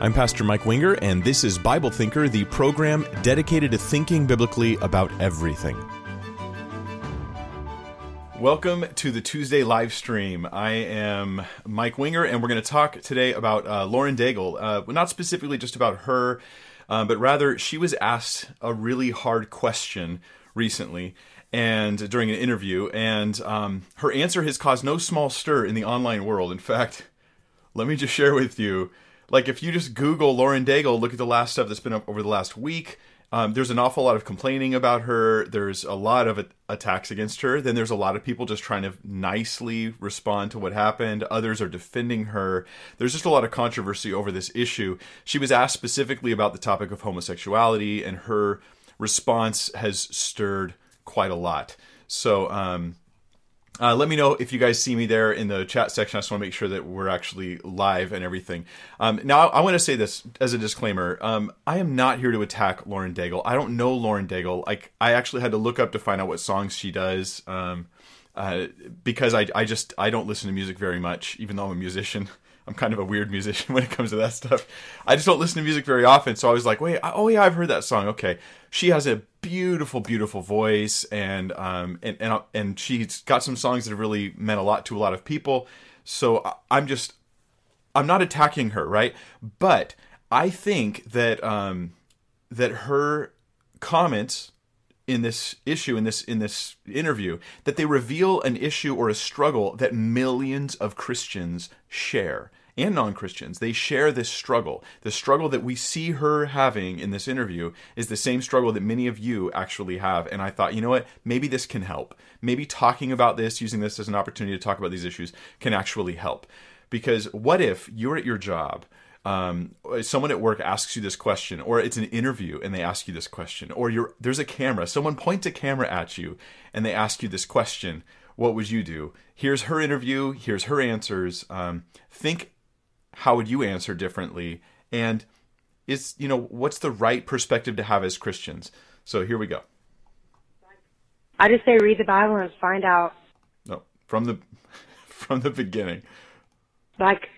I'm Pastor Mike Winger, and this is Bible Thinker, the program dedicated to thinking biblically about everything. Welcome to the Tuesday live stream. I am Mike Winger, and we're going to talk today about uh, Lauren Daigle. Uh, not specifically just about her, uh, but rather she was asked a really hard question recently and during an interview, and um, her answer has caused no small stir in the online world. In fact, let me just share with you like if you just Google Lauren Daigle, look at the last stuff that's been up over the last week. Um, there's an awful lot of complaining about her. There's a lot of attacks against her. Then there's a lot of people just trying to nicely respond to what happened. Others are defending her. There's just a lot of controversy over this issue. She was asked specifically about the topic of homosexuality, and her response has stirred quite a lot. So, um, uh, let me know if you guys see me there in the chat section. I just want to make sure that we're actually live and everything. Um, now, I, I want to say this as a disclaimer. Um, I am not here to attack Lauren Daigle. I don't know Lauren Daigle. Like, I actually had to look up to find out what songs she does um, uh, because I, I just I don't listen to music very much, even though I'm a musician. I'm kind of a weird musician when it comes to that stuff. I just don't listen to music very often. So I was like, wait, oh yeah, I've heard that song. Okay, she has a beautiful, beautiful voice, and um, and and and she's got some songs that have really meant a lot to a lot of people. So I'm just, I'm not attacking her, right? But I think that um, that her comments in this issue in this in this interview that they reveal an issue or a struggle that millions of Christians share and non-Christians. They share this struggle. The struggle that we see her having in this interview is the same struggle that many of you actually have. And I thought you know what? Maybe this can help. Maybe talking about this using this as an opportunity to talk about these issues can actually help. Because what if you're at your job um, someone at work asks you this question, or it's an interview and they ask you this question, or you're there's a camera, someone points a camera at you and they ask you this question, what would you do? Here's her interview, here's her answers. Um, think how would you answer differently, and is you know what's the right perspective to have as Christians? So here we go. I just say read the Bible and find out. No, from the from the beginning. Like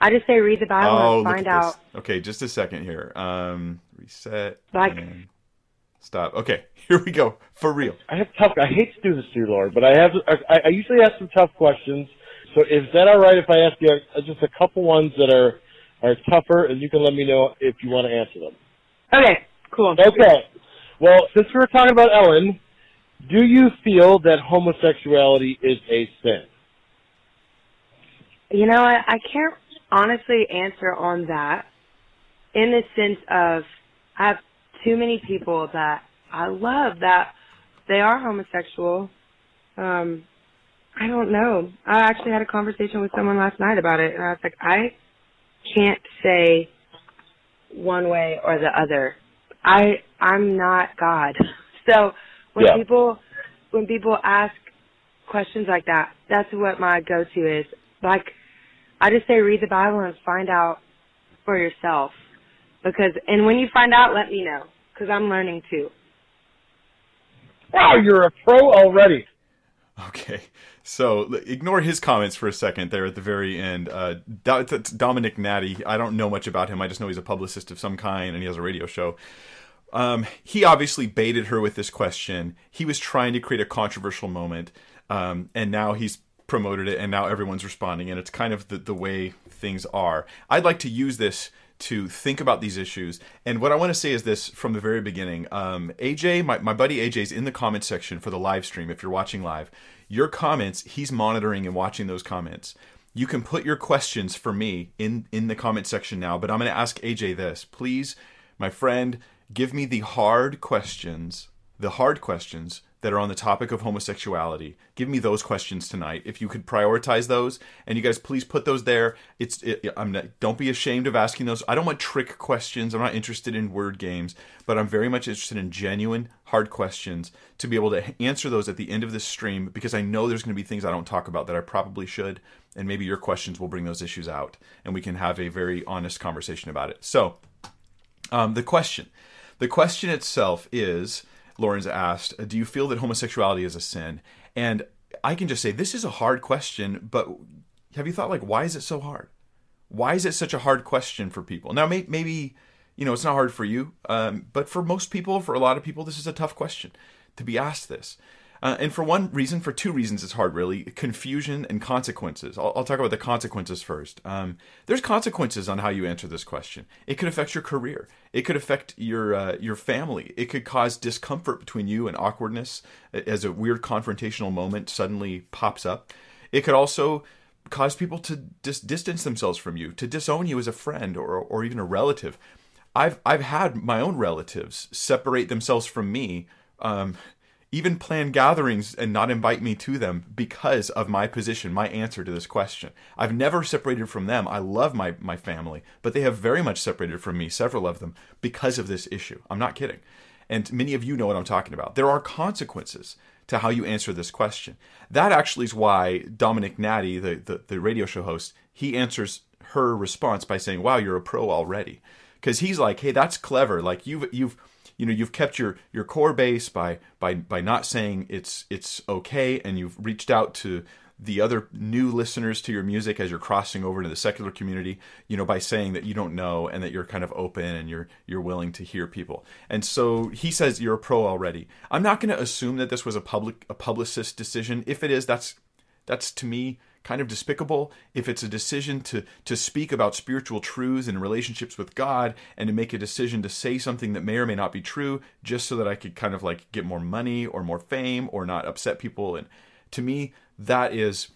I just say read the Bible oh, and find out. Okay, just a second here. Um, reset. Like. Stop. Okay, here we go. For real. I have tough. I hate to do this to you, Lord, but I have. I, I usually ask some tough questions. So is that all right if I ask you just a couple ones that are are tougher, and you can let me know if you want to answer them? Okay. Cool. Okay. Well, since we are talking about Ellen, do you feel that homosexuality is a sin? You know, I, I can't honestly answer on that in the sense of I have too many people that I love that they are homosexual. Um, I don't know. I actually had a conversation with someone last night about it, and I was like, I can't say one way or the other. I I'm not God. So when yeah. people when people ask questions like that, that's what my go to is. Like I just say read the Bible and find out for yourself. Because, and when you find out, let me know. Because I'm learning too. Wow, you're a pro already. Okay, so ignore his comments for a second there at the very end. Uh, Domenick Nati, I don't know much about him. I just know he's a publicist of some kind and he has a radio show. Um, he obviously baited her with this question. He was trying to create a controversial moment, um, and now he's promoted it and now everyone's responding and it's kind of the, the way things are. I'd like to use this to think about these issues and what i want to say is this from the very beginning. Um, aj my, my buddy aj's in the comment section for the live stream if you're watching live. Your comments he's monitoring and watching those comments. You can put your questions for me in in the comment section now but i'm going to ask aj this. Please my friend give me the hard questions the hard questions that are on the topic of homosexuality. Give me those questions tonight. If you could prioritize those, and you guys please put those there. It's it, I'm not, don't be ashamed of asking those. I don't want trick questions. I'm not interested in word games, but I'm very much interested in genuine hard questions to be able to answer those at the end of this stream because I know there's going to be things I don't talk about that I probably should, and maybe your questions will bring those issues out, and we can have a very honest conversation about it. So, um, the question, the question itself is Lauren's asked, Do you feel that homosexuality is a sin? And I can just say, this is a hard question, but have you thought, like, why is it so hard? Why is it such a hard question for people? Now, may, maybe you know it's not hard for you, um, but for most people, for a lot of people, this is a tough question to be asked. This, uh, and for one reason, for two reasons, it's hard really confusion and consequences. I'll, I'll talk about the consequences first. Um, there's consequences on how you answer this question. It could affect your career. It could affect your uh, your family. It could cause discomfort between you and awkwardness as a weird confrontational moment suddenly pops up. It could also cause people to dis- distance themselves from you, to disown you as a friend or or even a relative. I've I've had my own relatives separate themselves from me. Um, even plan gatherings and not invite me to them because of my position, my answer to this question. I've never separated from them. I love my, my family, but they have very much separated from me, several of them, because of this issue. I'm not kidding. And many of you know what I'm talking about. There are consequences to how you answer this question. That actually is why Domenick Nati, the, the, the radio show host, he answers her response by saying, Wow, you're a pro already. Because he's like, Hey, that's clever. Like you've you've you know you've kept your your core base by by by not saying it's it's okay and you've reached out to the other new listeners to your music as you're crossing over to the secular community you know by saying that you don't know and that you're kind of open and you're you're willing to hear people. And so he says you're a pro already. I'm not going to assume that this was a public a publicist decision. If it is that's that's to me kind of despicable if it's a decision to to speak about spiritual truths and relationships with God and to make a decision to say something that may or may not be true just so that I could kind of like get more money or more fame or not upset people and to me that is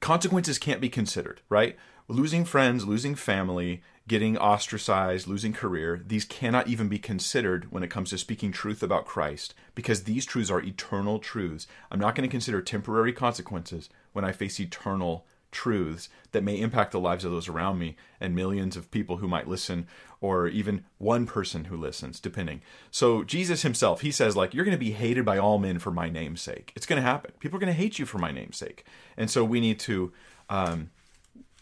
consequences can't be considered, right? Losing friends, losing family, getting ostracized, losing career, these cannot even be considered when it comes to speaking truth about Christ because these truths are eternal truths. I'm not going to consider temporary consequences when I face eternal truths that may impact the lives of those around me and millions of people who might listen or even one person who listens depending. So jesus himself he says like you're going to be hated by all men for my name's sake. It's going to happen. People are going to hate you for my name's sake. And so we need to um,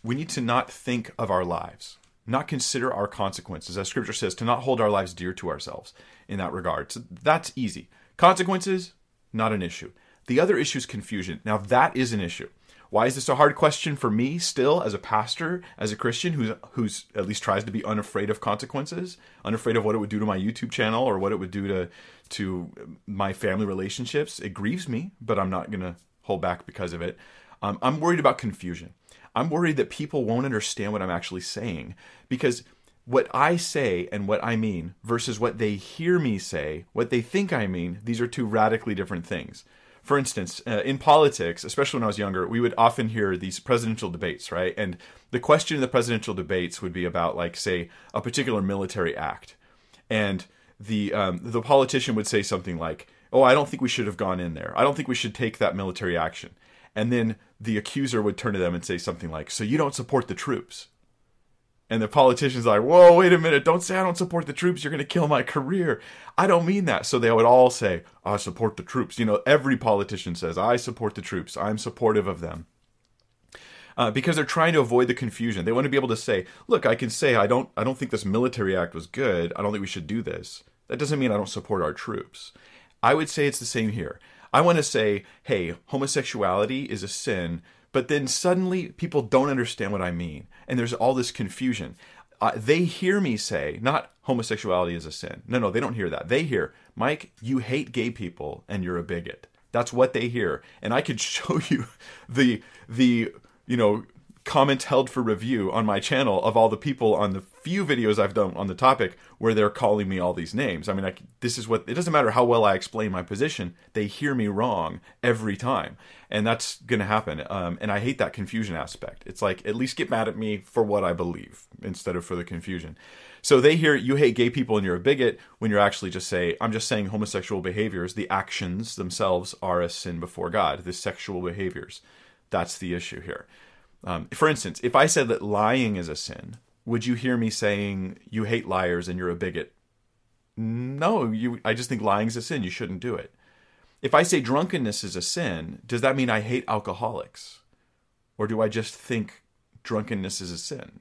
we need to not think of our lives not consider our consequences as scripture says to not hold our lives dear to ourselves in that regard. So that's easy. Consequences not an issue the other issue is confusion. Now, that is an issue. Why is this a hard question for me still as a pastor, as a Christian who's who's at least tries to be unafraid of consequences, unafraid of what it would do to my YouTube channel or what it would do to to my family relationships? It grieves me, but I'm not going to hold back because of it. Um, I'm worried about confusion. I'm worried that people won't understand what I'm actually saying because what I say and what I mean versus what they hear me say, what they think I mean, these are two radically different things for instance, uh, in politics, especially when I was younger, we would often hear these presidential debates, right? And the question in the presidential debates would be about, like, say, a particular military act, and the um, the politician would say something like, "Oh, I don't think we should have gone in there. I don't think we should take that military action." And then the accuser would turn to them and say something like, "So you don't support the troops?" And the politician's like, whoa, wait a minute. Don't say I don't support the troops. You're going to kill my career. I don't mean that. So they would all say, I support the troops. You know, every politician says, I support the troops. I'm supportive of them. Uh, because they're trying to avoid the confusion. They want to be able to say, "Look, I can say I don't, I don't think this military act was good. I don't think we should do this. That doesn't mean I don't support our troops." I would say it's the same here. I want to say, "Hey, homosexuality is a sin, but then suddenly people don't understand what I mean, and there's all this confusion. Uh, they hear me say, not homosexuality is a sin. No, no, they don't hear that. They hear, Mike, you hate gay people and you're a bigot. That's what they hear. And I could show you the the you know comments held for review on my channel of all the people on the few videos I've done on the topic where they're calling me all these names. I mean, I, this is what it doesn't matter how well I explain my position; they hear me wrong every time, and that's going to happen. Um, and I hate that confusion aspect. It's like at least get mad at me for what I believe instead of for the confusion. So they hear you hate gay people and you're a bigot when you're actually just say I'm just saying homosexual behaviors, the actions themselves are a sin before God. The sexual behaviors, that's the issue here. Um, for instance, if I said that lying is a sin, would you hear me saying you hate liars and you're a bigot? No, you. I just think lying is a sin. You shouldn't do it. If I say drunkenness is a sin, does that mean I hate alcoholics, or do I just think drunkenness is a sin?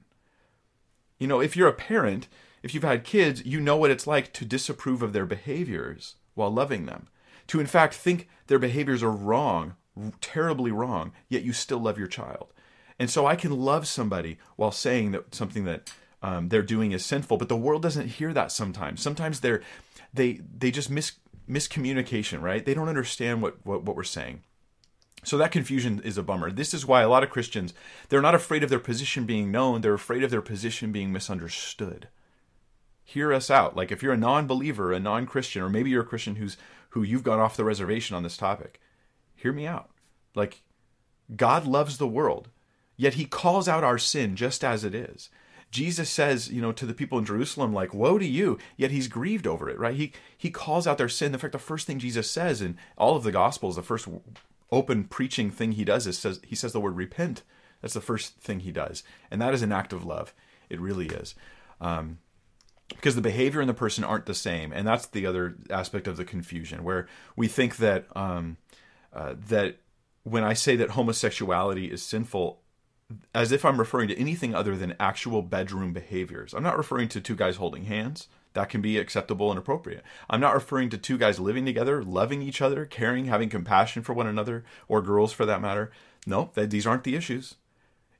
You know, if you're a parent, if you've had kids, you know what it's like to disapprove of their behaviors while loving them. To in fact think their behaviors are wrong, terribly wrong, yet you still love your child And so I can love somebody while saying that something that um, they're doing is sinful, but the world doesn't hear that sometimes. Sometimes they're they they just miss miscommunication, right? They don't understand what, what, what we're saying. So that confusion is a bummer. This is why a lot of Christians, they're not afraid of their position being known, they're afraid of their position being misunderstood. Hear us out. Like if you're a non-believer, a non-Christian, or maybe you're a Christian who's who you've gone off the reservation on this topic, hear me out. Like God loves the world, yet he calls out our sin just as it is. Jesus says, you know, to the people in Jerusalem, like, woe to you, yet he's grieved over it, right? He he calls out their sin. In fact, the first thing Jesus says in all of the gospels, the first open preaching thing he does is says he says the word repent. That's the first thing he does. And that is an act of love. It really is. Um, because the behavior and the person aren't the same. And that's the other aspect of the confusion, where we think that um, uh, that when I say that homosexuality is sinful, as if I'm referring to anything other than actual bedroom behaviors. I'm not referring to two guys holding hands. That can be acceptable and appropriate. I'm not referring to two guys living together, loving each other, caring, having compassion for one another, or girls for that matter. No, these aren't the issues.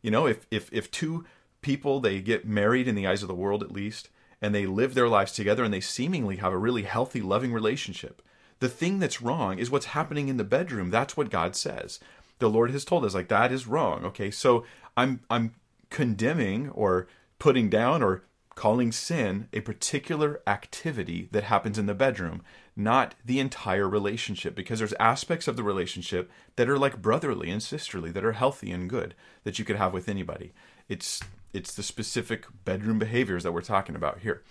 You know, if if if two people they get married in the eyes of the world at least, and they live their lives together and they seemingly have a really healthy, loving relationship. The thing that's wrong is what's happening in the bedroom. That's what God says. The Lord has told us like that is wrong. Okay? So I'm I'm condemning or putting down or calling sin a particular activity that happens in the bedroom, not the entire relationship, because there's aspects of the relationship that are like brotherly and sisterly, that are healthy and good, that you could have with anybody. It's it's the specific bedroom behaviors that we're talking about here.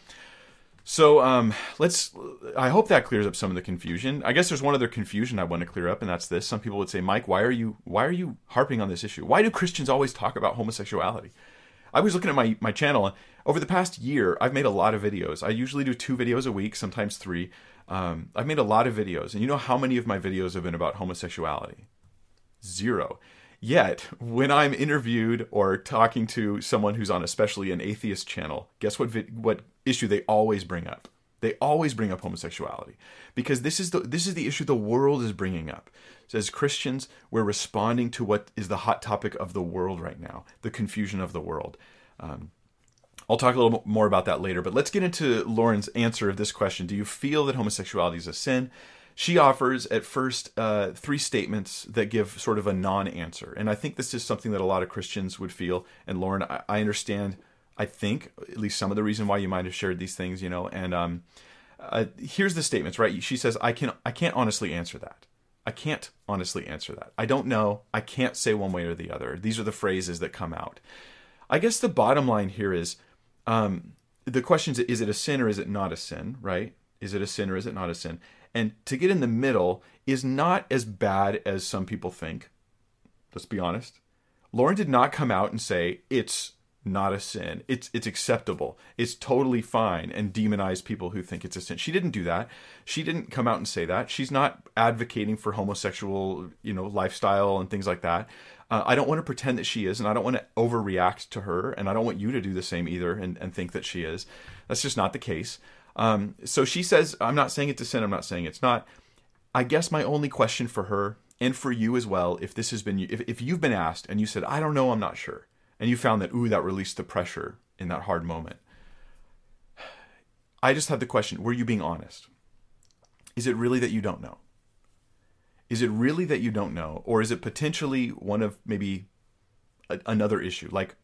So um, let's. I hope that clears up some of the confusion. I guess there's one other confusion I want to clear up, and that's this. Some people would say, Mike, why are you why are you harping on this issue? Why do Christians always talk about homosexuality? I was looking at my my channel over the past year. I've made a lot of videos. I usually do two videos a week, sometimes three. Um, I've made a lot of videos, and you know how many of my videos have been about homosexuality? Zero. Yet, when I'm interviewed or talking to someone who's on especially an atheist channel, guess what vi- what issue they always bring up? They always bring up homosexuality because this is the this is the issue the world is bringing up. So as Christians, we're responding to what is the hot topic of the world right now, the confusion of the world. Um, I'll talk a little more about that later, but let's get into Lauren's answer of this question. Do you feel that homosexuality is a sin? She offers at first uh, three statements that give sort of a non-answer, and I think this is something that a lot of Christians would feel. And Lauren, I, I understand. I think at least some of the reason why you might have shared these things, you know. And um, uh, here's the statements, right? She says, "I can, I can't honestly answer that. I can't honestly answer that. I don't know. I can't say one way or the other. These are the phrases that come out. I guess the bottom line here is." Um, the question is, is it a sin or is it not a sin, right? Is it a sin or is it not a sin? And to get in the middle is not as bad as some people think. Let's be honest. Lauren did not come out and say it's not a sin. It's it's acceptable. It's totally fine and demonize people who think it's a sin. She didn't do that. She didn't come out and say that. She's not advocating for homosexual, you know, lifestyle and things like that. Uh, I don't want to pretend that she is, and I don't want to overreact to her, and I don't want you to do the same either and, and think that she is. That's just not the case. Um, so she says, I'm not saying it's a sin, I'm not saying it's not. I guess my only question for her and for you as well, if this has been, if, if you've been asked and you said, I don't know, I'm not sure, and you found that, ooh, that released the pressure in that hard moment. I just had the question, were you being honest? Is it really that you don't know? Is it really that you don't know? Or is it potentially one of maybe a, another issue, like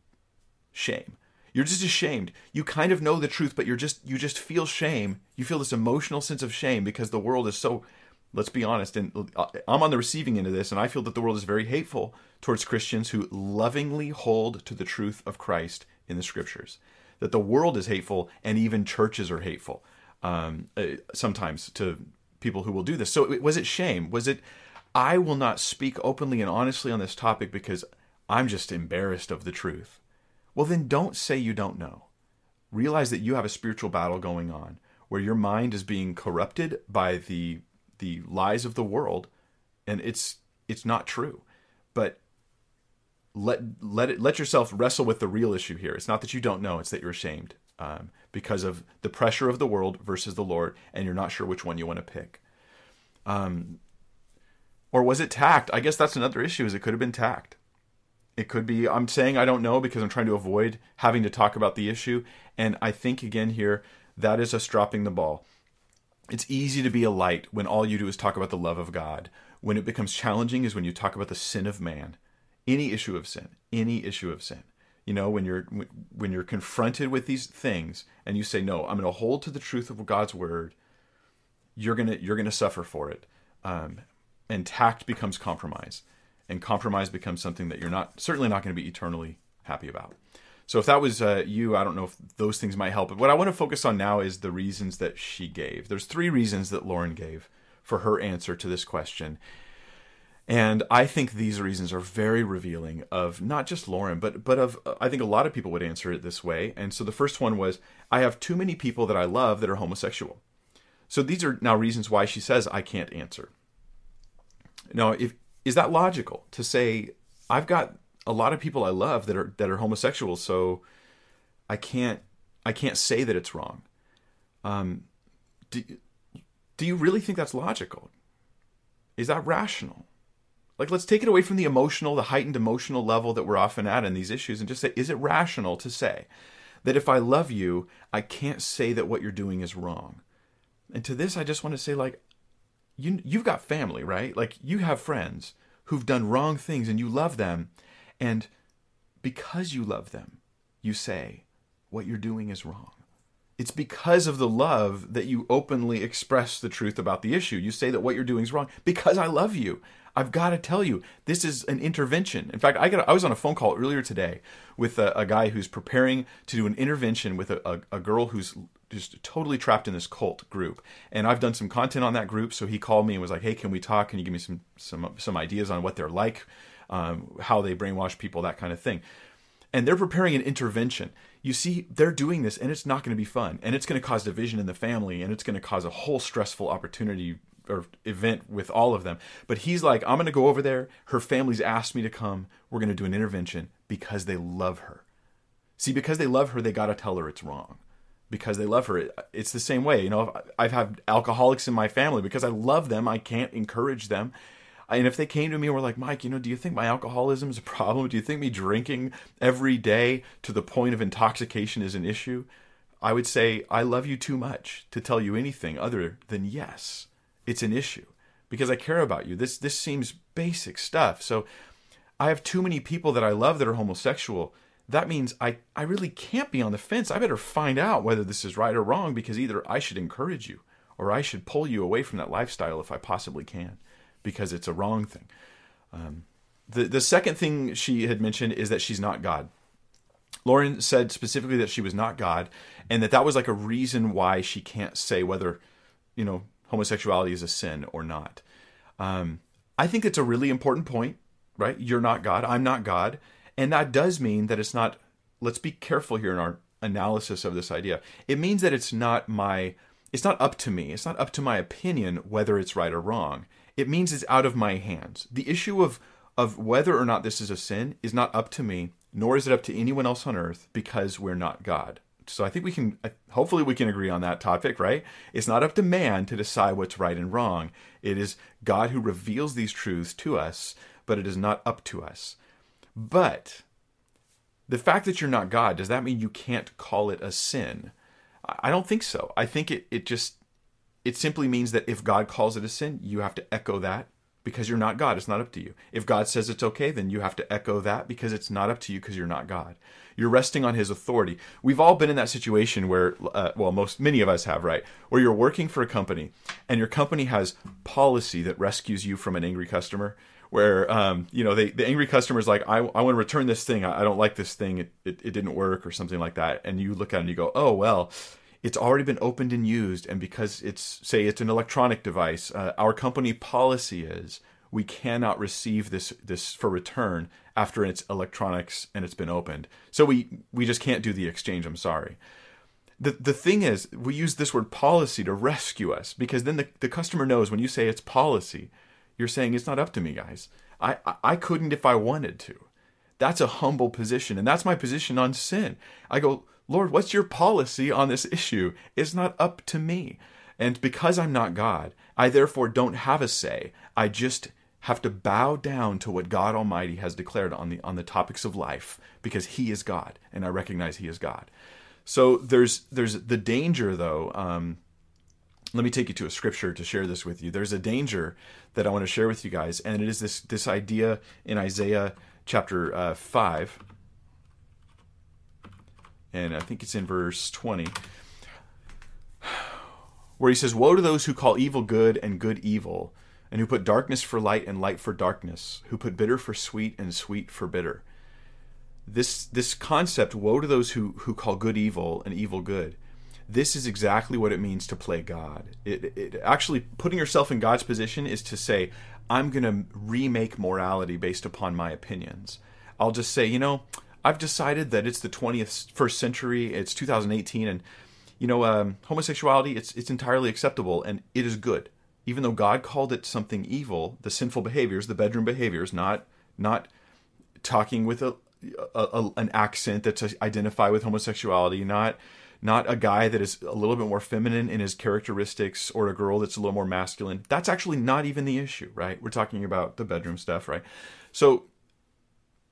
shame? You're just ashamed. You kind of know the truth, but you're just you just feel shame. You feel this emotional sense of shame because the world is so let's be honest and uh, I'm on the receiving end of this and I feel that the world is very hateful towards Christians who lovingly hold to the truth of Christ in the scriptures. That the world is hateful and even churches are hateful um, uh, sometimes to people who will do this. So was it shame? Was it I will not speak openly and honestly on this topic because I'm just embarrassed of the truth. Well, then don't say you don't know. Realize that you have a spiritual battle going on where your mind is being corrupted by the the lies of the world and it's it's not true. But let let it let yourself wrestle with the real issue here. It's not that you don't know; it's that you're ashamed um, because of the pressure of the world versus the Lord, and you're not sure which one you want to pick. Um, or was it tact? I guess that's another issue. Is it could have been tact It could be I'm saying I don't know because I'm trying to avoid having to talk about the issue. And I think again here, that is us dropping the ball. It's easy to be a light when all you do is talk about the love of God. When it becomes challenging is when you talk about the sin of man. Any issue of sin, any issue of sin. You know, when you're when you're confronted with these things and you say no, I'm going to hold to the truth of God's word. You're gonna you're gonna suffer for it, um, and tact becomes compromise, and compromise becomes something that you're not certainly not going to be eternally happy about. So if that was uh, you, I don't know if those things might help. But what I want to focus on now is the reasons that she gave. There's three reasons that Lauren gave for her answer to this question. And I think these reasons are very revealing of not just Lauren, but but of I think a lot of people would answer it this way. And so the first one was I have too many people that I love that are homosexual. So these are now reasons why she says I can't answer. Now, if is that logical to say I've got a lot of people I love that are that are homosexual, so I can't I can't say that it's wrong. Um, do, do you really think that's logical? Is that rational? Like, let's take it away from the emotional, the heightened emotional level that we're often at in these issues, and just say, is it rational to say that if I love you, I can't say that what you're doing is wrong? And to this, I just want to say, like, you you've got family, right? Like, you have friends who've done wrong things, and you love them, and because you love them, you say, what you're doing is wrong. It's because of the love that you openly express the truth about the issue. You say that what you're doing is wrong because I love you. I've got to tell you, this is an intervention. In fact, I got I was on a phone call earlier today with a, a guy who's preparing to do an intervention with a, a, a girl who's just totally trapped in this cult group. And I've done some content on that group, so he called me and was like, "Hey, can we talk? Can you give me some some some ideas on what they're like?" um, how they brainwash people, that kind of thing. And they're preparing an intervention. You see, they're doing this, and it's not going to be fun, and it's going to cause division in the family, and it's going to cause a whole stressful opportunity or event with all of them. But he's like, I'm going to go over there. Her family's asked me to come. We're going to do an intervention because they love her. See, because they love her, they got to tell her it's wrong. Because they love her, it's the same way. You know, I've had alcoholics in my family because I love them. I can't encourage them and if they came to me and were like, Mike, you know, do you think my alcoholism is a problem? Do you think me drinking every day to the point of intoxication is an issue? I would say, I love you too much to tell you anything other than yes, it's an issue because I care about you. This this seems basic stuff. So I have too many people that I love that are homosexual. That means I, I really can't be on the fence. I better find out whether this is right or wrong because either I should encourage you or I should pull you away from that lifestyle if I possibly can because it's a wrong thing. Um, the the second thing she had mentioned is that she's not God. Lauren said specifically that she was not God, and that that was like a reason why she can't say whether, you know, homosexuality is a sin or not. Um, I think it's a really important point, right? You're not God. I'm not God, and that does mean that it's not. Let's be careful here in our analysis of this idea. It means that it's not my. It's not up to me. It's not up to my opinion whether it's right or wrong it means it's out of my hands. The issue of of whether or not this is a sin is not up to me, nor is it up to anyone else on earth because we're not God. So I think we can hopefully we can agree on that topic, right? It's not up to man to decide what's right and wrong. It is God who reveals these truths to us, but it is not up to us. But the fact that you're not God, does that mean you can't call it a sin? I don't think so. I think it, it just it simply means that if God calls it a sin, you have to echo that because you're not God. It's not up to you. If God says it's okay, then you have to echo that because it's not up to you because you're not God. You're resting on His authority. We've all been in that situation where, uh, well, most many of us have, right? Where you're working for a company and your company has policy that rescues you from an angry customer. Where um, you know they, the angry customer is like, I, I want to return this thing. I, I don't like this thing. It, it, it didn't work or something like that. And you look at it and you go, oh well, it's already been opened and used and because it's say it's an electronic device uh, our company policy is we cannot receive this this for return after it's electronics and it's been opened so we we just can't do the exchange i'm sorry the the thing is we use this word policy to rescue us because then the, the customer knows when you say it's policy you're saying it's not up to me guys I, I couldn't if i wanted to that's a humble position and that's my position on sin i go Lord, what's your policy on this issue? It's not up to me. And because I'm not God, I therefore don't have a say. I just have to bow down to what God Almighty has declared on the on the topics of life because He is God, and I recognize He is God. So there's there's the danger though. Um, let me take you to a scripture to share this with you. There's a danger that I want to share with you guys, and it is this this idea in Isaiah chapter uh, five, and I think it's in verse twenty, where he says, "Woe to those who call evil good and good evil." and who put darkness for light and light for darkness, who put bitter for sweet and sweet for bitter. This this concept, woe to those who who call good evil and evil good. This is exactly what it means to play God. It, it actually putting yourself in God's position is to say, I'm going to remake morality based upon my opinions. I'll just say, you know, I've decided that it's the 20th first century, it's 2018, and you know, um, homosexuality it's it's entirely acceptable and it is good even though God called it something evil, the sinful behaviors, the bedroom behaviors, not not talking with a, a, a an accent that's identify with homosexuality, not not a guy that is a little bit more feminine in his characteristics or a girl that's a little more masculine. That's actually not even the issue, right? We're talking about the bedroom stuff, right? So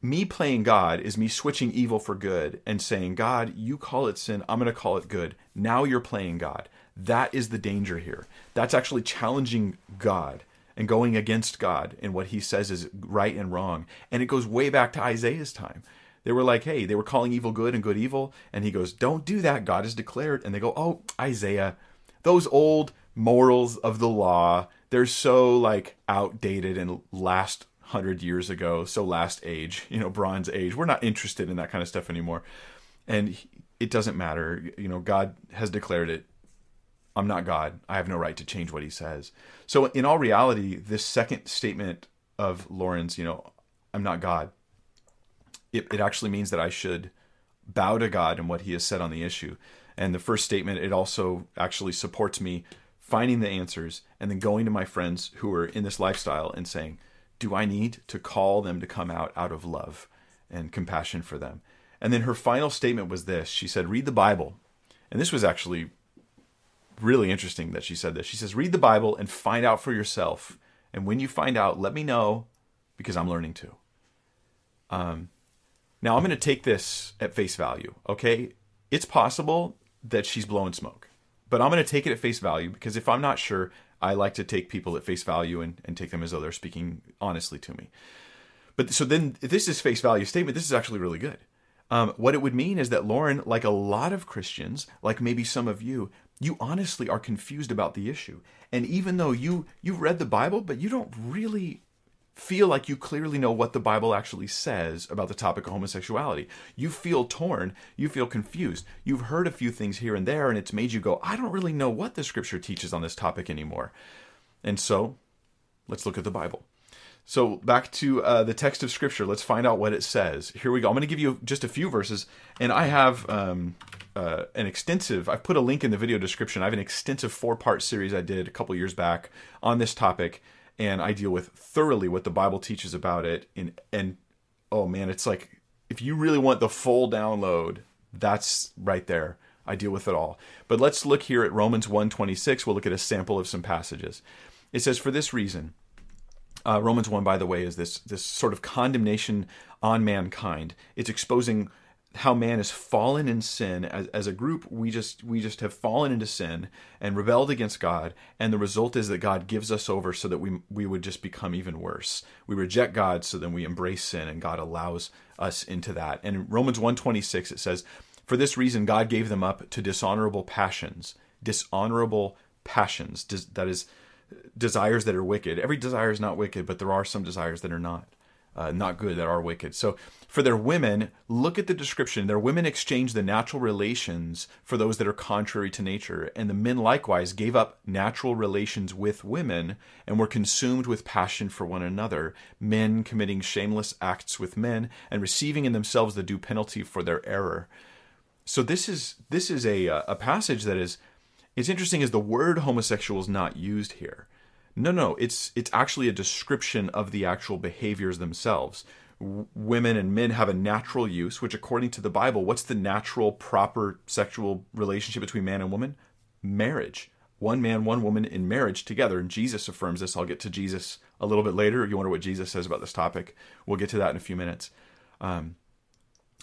me playing God is me switching evil for good and saying, God, you call it sin, I'm going to call it good. Now you're playing God. That is the danger here. That's actually challenging God and going against God and what he says is right and wrong. And it goes way back to Isaiah's time. They were like, hey, they were calling evil good and good evil. And he goes, don't do that. God has declared. And they go, oh, Isaiah, those old morals of the law, they're so like outdated and last hundred years ago, so last age, you know, bronze age. We're not interested in that kind of stuff anymore. And it doesn't matter. You know, God has declared it I'm not God. I have no right to change what he says. So, in all reality, this second statement of Lauren's, you know, I'm not God, it, it actually means that I should bow to God and what he has said on the issue. And the first statement, it also actually supports me finding the answers and then going to my friends who are in this lifestyle and saying, Do I need to call them to come out out of love and compassion for them? And then her final statement was this She said, Read the Bible. And this was actually really interesting that she said this. She says, read the Bible and find out for yourself. And when you find out, let me know because I'm learning too. Um, now I'm going to take this at face value. Okay, it's possible that she's blowing smoke, but I'm going to take it at face value because if I'm not sure, I like to take people at face value and, and take them as though they're speaking honestly to me. But so then, this is face value statement, this is actually really good. Um, what it would mean is that Lauren, like a lot of Christians, like maybe some of you, you honestly are confused about the issue. And even though you you've read the Bible, but you don't really feel like you clearly know what the Bible actually says about the topic of homosexuality. You feel torn, you feel confused. You've heard a few things here and there and it's made you go, I don't really know what the scripture teaches on this topic anymore. And so, let's look at the Bible. So back to uh, the text of Scripture. Let's find out what it says. Here we go. I'm going to give you just a few verses, and I have um, uh, an extensive. I've put a link in the video description. I have an extensive four-part series I did a couple years back on this topic, and I deal with thoroughly what the Bible teaches about it. In and oh man, it's like if you really want the full download, that's right there. I deal with it all. But let's look here at Romans 1:26. We'll look at a sample of some passages. It says, "For this reason." Uh, Romans 1, by the way, is this, this sort of condemnation on mankind. It's exposing how man has fallen in sin as, as a group we just we just have fallen into sin and rebelled against god and the result is that god gives us over so that we we would just become even worse we reject god so then we embrace sin and god allows us into that and in romans 126 it says for this reason god gave them up to dishonorable passions dishonorable passions that is desires that are wicked. Every desire is not wicked, but there are some desires that are not. Uh, not good that are wicked. So for their women, look at the description. Their women exchanged the natural relations for those that are contrary to nature, and the men likewise gave up natural relations with women and were consumed with passion for one another. Men committing shameless acts with men and receiving in themselves the due penalty for their error. So this is this is a a passage that is it's interesting is the word homosexual is not used here. No, no, it's it's actually a description of the actual behaviors themselves. W- women and men have a natural use, which according to the Bible, what's the natural proper sexual relationship between man and woman? Marriage, one man, one woman in marriage together. And Jesus affirms this. I'll get to Jesus a little bit later. You wonder what Jesus says about this topic, we'll get to that in a few minutes. Um,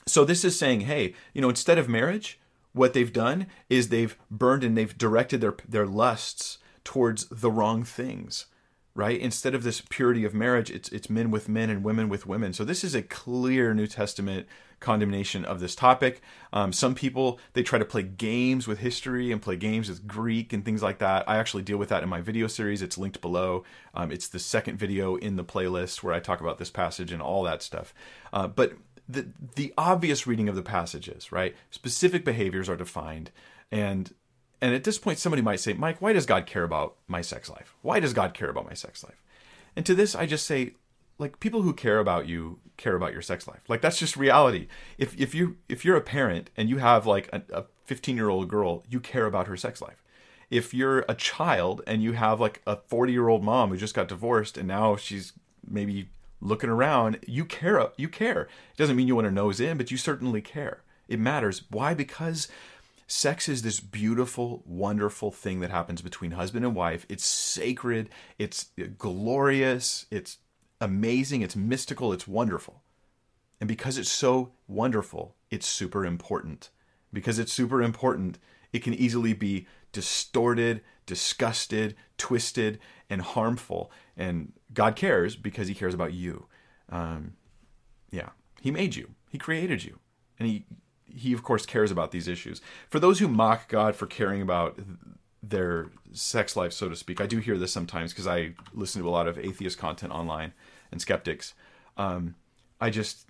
so this is saying, hey, you know, instead of marriage, what they've done is they've burned and they've directed their their lusts towards the wrong things right? Instead of this purity of marriage it's it's men with men and women with women. So this is a clear new testament condemnation of this topic. Um, some people they try to play games with history and play games with greek and things like that. I actually deal with that in my video series. It's linked below. Um, it's the second video in the playlist where i talk about this passage and all that stuff. Uh, but the the obvious reading of the passages right? Specific behaviors are defined. And and at this point, somebody might say, Mike, why does God care about my sex life? Why does God care about my sex life? And to this, I just say, like people who care about you care about your sex life. Like that's just reality. If if you if you're a parent and you have like a 15 year old girl, you care about her sex life. If you're a child and you have like a 40 year old mom who just got divorced and now she's maybe looking around, you care. You care. It doesn't mean you want to nose in, but you certainly care. It matters. Why? Because Sex is this beautiful, wonderful thing that happens between husband and wife. It's sacred, it's glorious, it's amazing, it's mystical, it's wonderful. And because it's so wonderful, it's super important. Because it's super important, it can easily be distorted, disgusted, twisted, and harmful. And God cares because He cares about you. Um, yeah, He made you, He created you, and He he of course cares about these issues. For those who mock God for caring about their sex life, so to speak, I do hear this sometimes because I listen to a lot of atheist content online and skeptics. Um, I just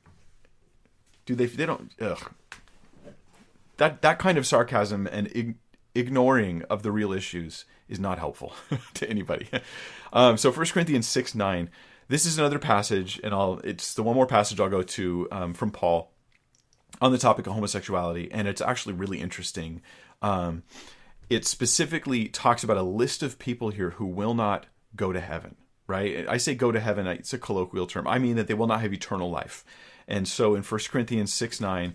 do they they don't ugh. that that kind of sarcasm and ig- ignoring of the real issues is not helpful to anybody. Um, so 1 Corinthians 6 9. This is another passage, and I'll it's the one more passage I'll go to um, from Paul on the topic of homosexuality, and it's actually really interesting. Um, it specifically talks about a list of people here who will not go to heaven. Right? I say go to heaven. It's a colloquial term. I mean that they will not have eternal life. And so in 1 Corinthians 6 9,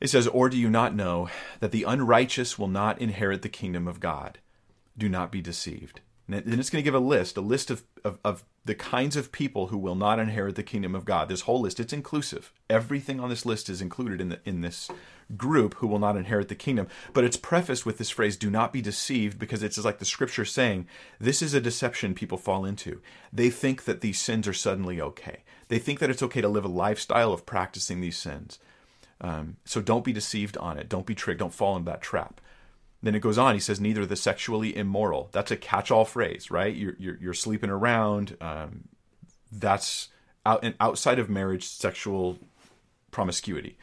it says, Or do you not know that the unrighteous will not inherit the kingdom of God? Do not be deceived. And it's going to give a list, a list of, of, of, the kinds of people who will not inherit the kingdom of God. This whole list, it's inclusive. Everything on this list is included in, the, in this group who will not inherit the kingdom. But it's prefaced with this phrase, do not be deceived, because it's like the scripture saying, this is a deception people fall into. They think that these sins are suddenly okay. They think that it's okay to live a lifestyle of practicing these sins. Um, so don't be deceived on it. Don't be tricked. Don't fall into that trap. Then it goes on. He says, neither the sexually immoral. That's a catch-all phrase, right? You're you're, you're sleeping around. Um, that's out and outside of marriage, sexual promiscuity.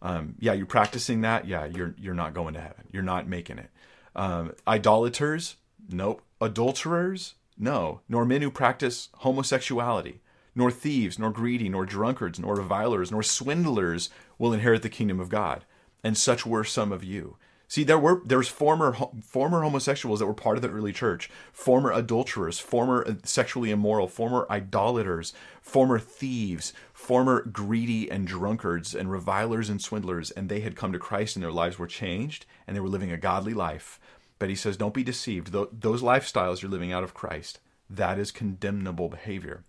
Um, yeah, you're practicing that. Yeah, you're you're not going to heaven. You're not making it. Um, idolaters, nope. Adulterers, no. Nor men who practice homosexuality, nor thieves, nor greedy, nor drunkards, nor revilers, nor swindlers will inherit the kingdom of God. And such were some of you. See, there were there's former former homosexuals that were part of the early church, former adulterers, former uh, sexually immoral, former idolaters, former thieves, former greedy and drunkards and revilers and swindlers, and they had come to Christ and their lives were changed and they were living a godly life. But he says, don't be deceived. Those lifestyles you're living out of Christ, that is condemnable behavior.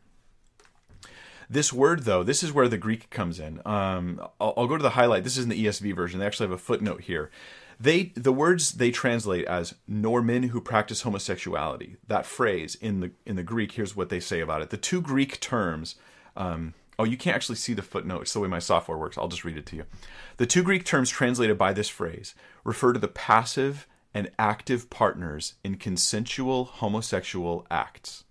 This word, though, this is where the Greek comes in. Um, I'll, I'll, go to the highlight. This is in the ESV version. They actually have a footnote here. They the words they translate as nor men who practice homosexuality. That phrase in the in the Greek, here's what they say about it. The two Greek terms. Um, oh, you can't actually see the footnote. It's the way my software works. I'll just read it to you. The two Greek terms translated by this phrase refer to the passive and active partners in consensual homosexual acts.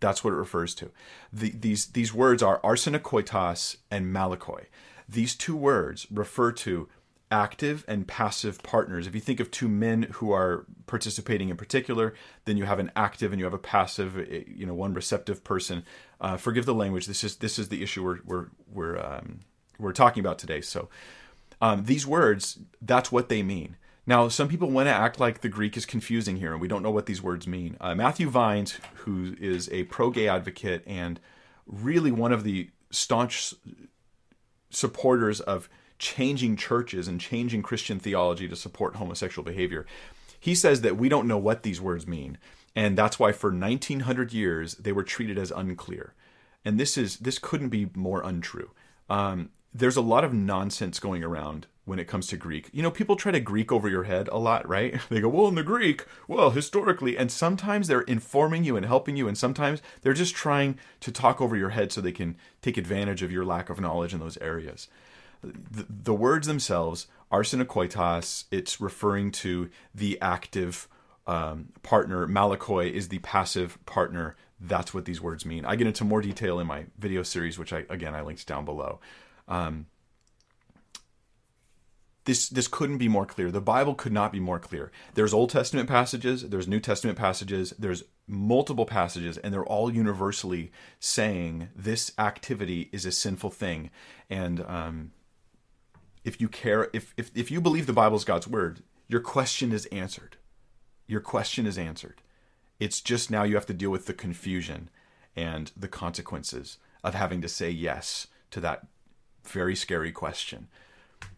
That's what it refers to. The, these these words are arsenokoitos and malakoi. These two words refer to active and passive partners. If you think of two men who are participating in particular, then you have an active and you have a passive, eh, you know, one receptive person. Uh, forgive the language. This is this is the issue we're we're we're um, we're talking about today. So um, these words, that's what they mean. Now, some people want to act like the Greek is confusing here, and we don't know what these words mean. Uh, Matthew Vines, who is a pro-gay advocate and really one of the staunch supporters of changing churches and changing Christian theology to support homosexual behavior. He says that we don't know what these words mean, and that's why for 1900 years they were treated as unclear. And this is this couldn't be more untrue. Um, there's a lot of nonsense going around when it comes to Greek. You know, people try to Greek over your head a lot, right? They go, well, in the Greek, well, historically. And sometimes they're informing you and helping you, and sometimes they're just trying to talk over your head so they can take advantage of your lack of knowledge in those areas. The, words themselves, arsenokoitos, it's referring to the active um, partner. Malakoi is the passive partner. That's what these words mean. I get into more detail in my video series, which I again I linked down below. Um, this this couldn't be more clear. The Bible could not be more clear. There's Old Testament passages, there's New Testament passages, there's multiple passages, and they're all universally saying this activity is a sinful thing. And um, if you care, if, if if you believe the Bible is God's word, your question is answered. Your question is answered. It's just now you have to deal with the confusion and the consequences of having to say yes to that very scary question.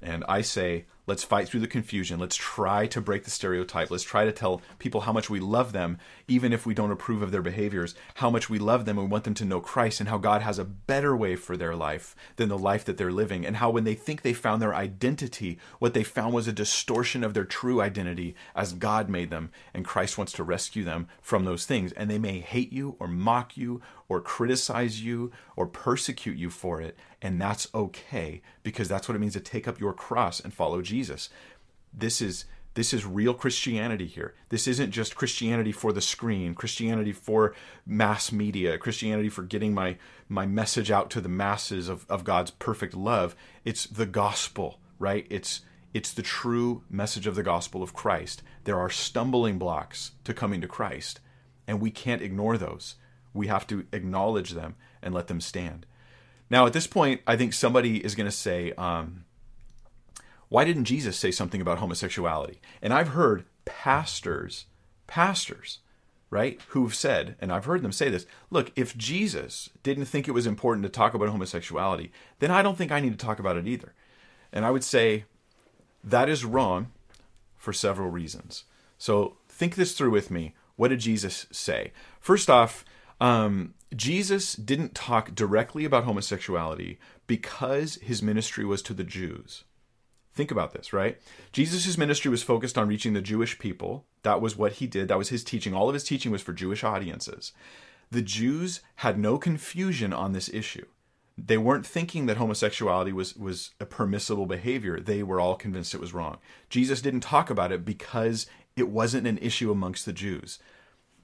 And I say, let's fight through the confusion. Let's try to break the stereotype. Let's try to tell people how much we love them, even if we don't approve of their behaviors, how much we love them and want them to know Christ and how God has a better way for their life than the life that they're living. And how when they think they found their identity, what they found was a distortion of their true identity as God made them. And Christ wants to rescue them from those things. And they may hate you or mock you or criticize you or persecute you for it. And that's okay because that's what it means to take up your cross and follow Jesus. This is this is real Christianity here. This isn't just Christianity for the screen, Christianity for mass media, Christianity for getting my my message out to the masses of, of God's perfect love. It's the gospel, right? It's it's the true message of the gospel of Christ. There are stumbling blocks to coming to Christ, and we can't ignore those we have to acknowledge them and let them stand. Now, at this point, I think somebody is going to say, um, why didn't Jesus say something about homosexuality? And I've heard pastors, pastors, right, who've said, and I've heard them say this look, if Jesus didn't think it was important to talk about homosexuality, then I don't think I need to talk about it either. And I would say that is wrong for several reasons. So think this through with me. What did Jesus say? First off, um, Jesus didn't talk directly about homosexuality because his ministry was to the Jews. Think about this, right? Jesus' ministry was focused on reaching the Jewish people. That was what he did. That was his teaching. All of his teaching was for Jewish audiences. The Jews had no confusion on this issue. They weren't thinking that homosexuality was, was a permissible behavior. They were all convinced it was wrong. Jesus didn't talk about it because it wasn't an issue amongst the Jews.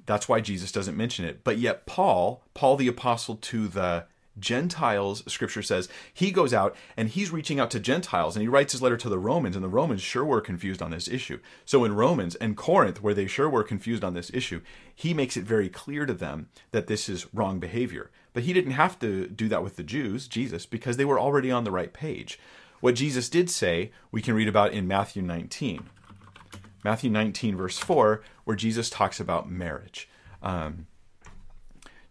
That's why Jesus doesn't mention it. But yet, Paul, Paul the apostle to the Gentiles, scripture says, he goes out and he's reaching out to Gentiles and he writes his letter to the Romans, and the Romans sure were confused on this issue. So in Romans and Corinth, where they sure were confused on this issue, he makes it very clear to them that this is wrong behavior. But he didn't have to do that with the Jews, Jesus, because they were already on the right page. What Jesus did say, we can read about in Matthew 19. Matthew 19, verse 4, where Jesus talks about marriage. Um,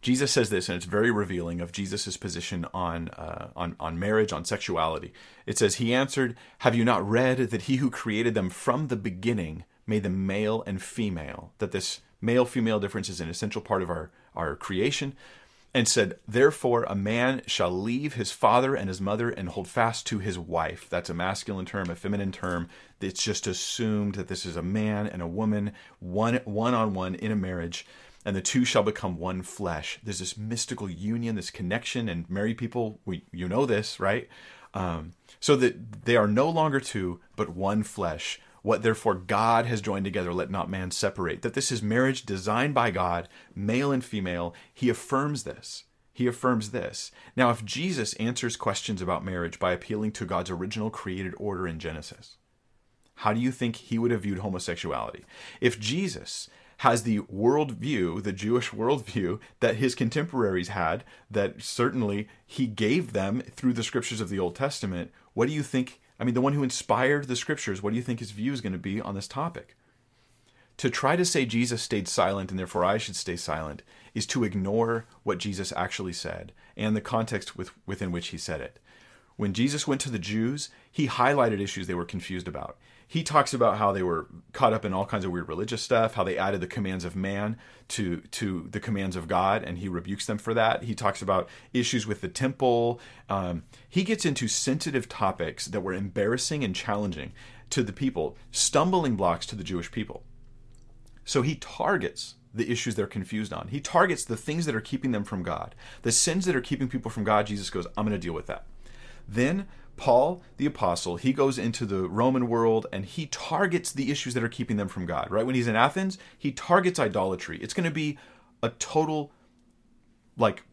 Jesus says this, and it's very revealing of Jesus' position on, uh, on, on marriage, on sexuality. It says, He answered, Have you not read that he who created them from the beginning made them male and female? That this male female difference is an essential part of our, our creation and said, Therefore, a man shall leave his father and his mother and hold fast to his wife. That's a masculine term, a feminine term. It's just assumed that this is a man and a woman, one on one in a marriage, and the two shall become one flesh. There's this mystical union, this connection, and married people, we you know this, right? Um, so that they are no longer two, but one flesh. What therefore God has joined together, let not man separate. That this is marriage designed by God, male and female. He affirms this. He affirms this. Now, if Jesus answers questions about marriage by appealing to God's original created order in Genesis, how do you think he would have viewed homosexuality? If Jesus has the worldview, the Jewish worldview that his contemporaries had, that certainly he gave them through the scriptures of the Old Testament, what do you think I mean, the one who inspired the scriptures, what do you think his view is going to be on this topic? To try to say Jesus stayed silent and therefore I should stay silent is to ignore what Jesus actually said and the context with, within which he said it. When Jesus went to the Jews, he highlighted issues they were confused about. He talks about how they were caught up in all kinds of weird religious stuff, how they added the commands of man to to the commands of God, and he rebukes them for that. He talks about issues with the temple. Um, he gets into sensitive topics that were embarrassing and challenging to the people, stumbling blocks to the Jewish people. So he targets the issues they're confused on. He targets the things that are keeping them from God. The sins that are keeping people from God, Jesus goes, I'm going to deal with that. Then Paul, the apostle, he goes into the Roman world and he targets the issues that are keeping them from God, right? When he's in Athens, he targets idolatry. It's going to be a total, like,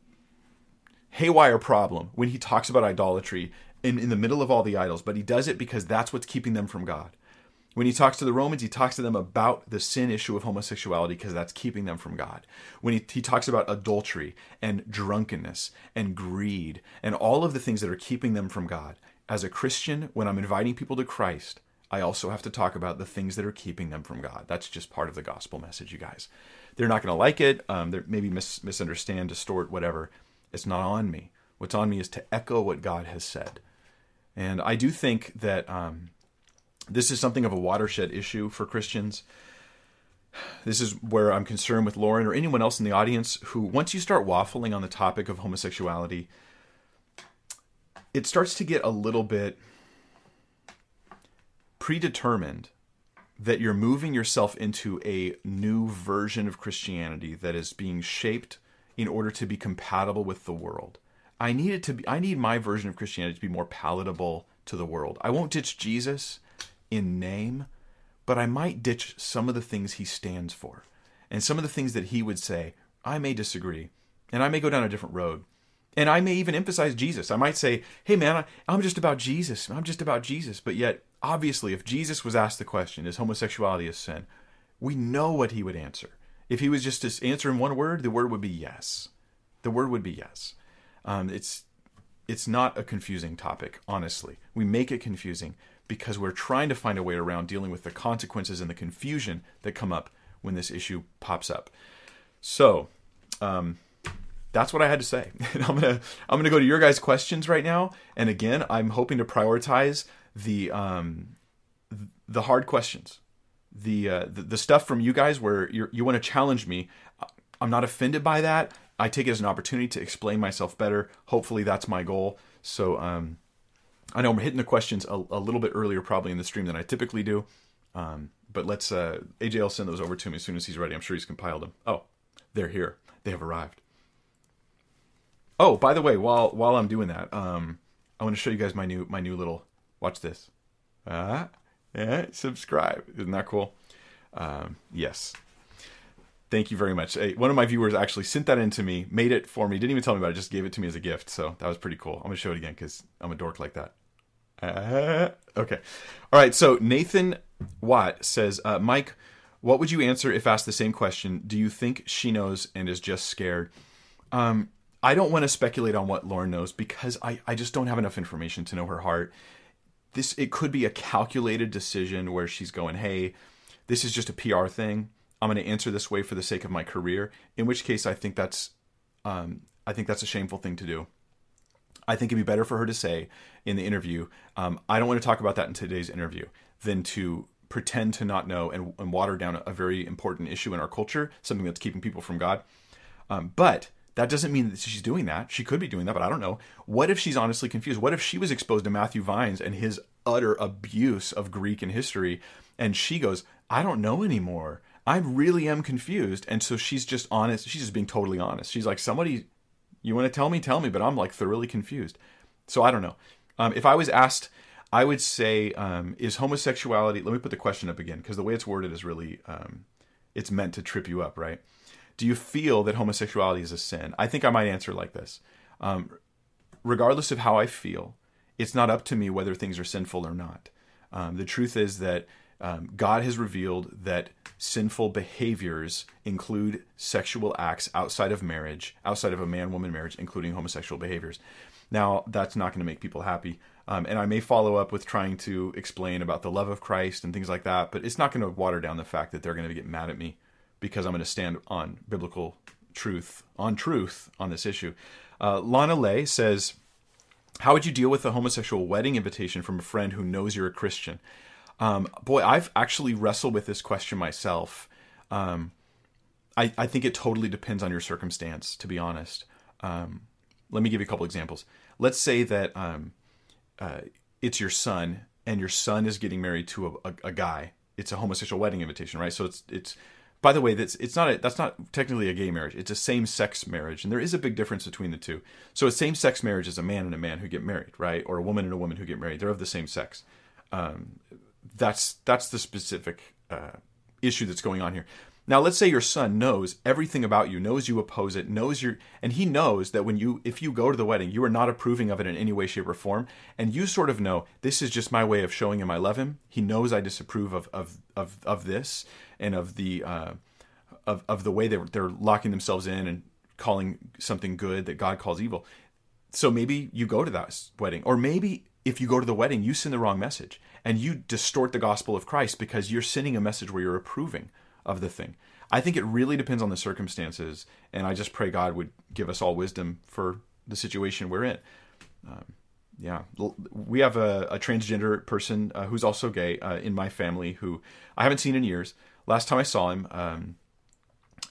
haywire problem when he talks about idolatry in, in the middle of all the idols, but he does it because that's what's keeping them from God. When he talks to the Romans, he talks to them about the sin issue of homosexuality because that's keeping them from God. When he, he talks about adultery and drunkenness and greed and all of the things that are keeping them from God, as a Christian, when I'm inviting people to Christ, I also have to talk about the things that are keeping them from God. That's just part of the gospel message, you guys. They're not going to like it. Um, they maybe mis- misunderstand, distort, whatever. It's not on me. What's on me is to echo what God has said. And I do think that um, this is something of a watershed issue for Christians. This is where I'm concerned with Lauren or anyone else in the audience who, once you start waffling on the topic of homosexuality, it starts to get a little bit predetermined that you're moving yourself into a new version of Christianity that is being shaped in order to be compatible with the world. I need it to be I need my version of Christianity to be more palatable to the world. I won't ditch Jesus in name, but I might ditch some of the things he stands for. And some of the things that he would say, I may disagree, and I may go down a different road. And I may even emphasize Jesus. I might say, hey man, I, am just about Jesus. I'm just about Jesus. But yet, obviously, if Jesus was asked the question, is homosexuality a sin? We know what he would answer. If he was just to answer in one word, the word would be yes. The word would be yes. Um, it's it's not a confusing topic, honestly. We make it confusing because we're trying to find a way around dealing with the consequences and the confusion that come up when this issue pops up. So, um, that's what I had to say. And I'm gonna I'm gonna go to your guys' questions right now. And again, I'm hoping to prioritize the um, the hard questions, the, uh, the the stuff from you guys where you want to challenge me. I'm not offended by that. I take it as an opportunity to explain myself better. Hopefully, that's my goal. So um, I know I'm hitting the questions a, a, little bit earlier, probably in the stream than I typically do. Um, but let's uh, AJ will send those over to me as soon as he's ready. I'm sure he's compiled them. Oh, they're here. They have arrived. Oh, by the way, while while I'm doing that, um, I want to show you guys my new my new little. Watch this. Ah, uh, yeah, subscribe. Isn't that cool? Um, yes. Thank you very much. One of my viewers actually sent that in to me, made it for me, didn't even tell me about it, just gave it to me as a gift. So that was pretty cool. I'm going to show it again because I'm a dork like that. Uh, okay. All right. So Nathan Watt says, uh, Mike, what would you answer if asked the same question? Do you think she knows and is just scared? Um, I don't want to speculate on what Lauren knows because I, I just don't have enough information to know her heart. This it could be a calculated decision where she's going, "Hey, this is just a PR thing. I'm going to answer this way for the sake of my career." In which case, I think that's um, I think that's a shameful thing to do. I think it'd be better for her to say in the interview, um, "I don't want to talk about that in today's interview," than to pretend to not know and, and water down a, very important issue in our culture, something that's keeping people from God. Um, but that doesn't mean that she's doing that. She could be doing that, but I don't know. What if she's honestly confused? What if she was exposed to Matthew Vines and his utter abuse of Greek and history, and she goes, I don't know anymore. I really am confused. And so she's just honest. She's just being totally honest. She's like, somebody, you want to tell me, tell me, but I'm like thoroughly confused. So I don't know. Um, if I was asked, I would say, um, is homosexuality, let me put the question up again, because the way it's worded is really, um, it's meant to trip you up, right? Do you feel that homosexuality is a sin? I think I might answer like this. Um, regardless of how I feel, it's not up to me whether things are sinful or not. Um, the truth is that um, God has revealed that sinful behaviors include sexual acts outside of marriage, outside of a man woman marriage, including homosexual behaviors. Now, that's not going to make people happy. Um, and I may follow up with trying to explain about the love of Christ and things like that, but it's not going to water down the fact that they're going to get mad at me because I'm going to stand on biblical truth, on truth on this issue. Uh, Lana Lay says, how would you deal with a homosexual wedding invitation from a friend who knows you're a Christian? Um, boy, I've actually wrestled with this question myself. Um, I, I think it totally depends on your circumstance, to be honest. Um, let me give you a couple examples. Let's say that um, uh, it's your son, and your son is getting married to a, a, a, guy. It's a homosexual wedding invitation, right? So it's it's. By the way, that's it's not a, that's not technically a gay marriage. It's a same sex marriage, and there is a big difference between the two. So a same sex marriage is a man and a man who get married, right? Or a woman and a woman who get married. They're of the same sex. Um, that's that's the specific uh, issue that's going on here. Now, let's say your son knows everything about you, knows you oppose it, knows your, and he knows that when you, if you go to the wedding, you are not approving of it in any way, shape, or form, and you sort of know this is just my way of showing him I love him. He knows I disapprove of of of, of this and of the uh, of of the way they're they're locking themselves in and calling something good that God calls evil. So maybe you go to that wedding, or maybe if you go to the wedding, you send the wrong message and you distort the gospel of Christ because you're sending a message where you're approving of the thing. I think it really depends on the circumstances, and I just pray God would give us all wisdom for the situation we're in. Um, yeah, we have a, a transgender person uh, who's also gay uh, in my family who I haven't seen in years. Last time I saw him, um,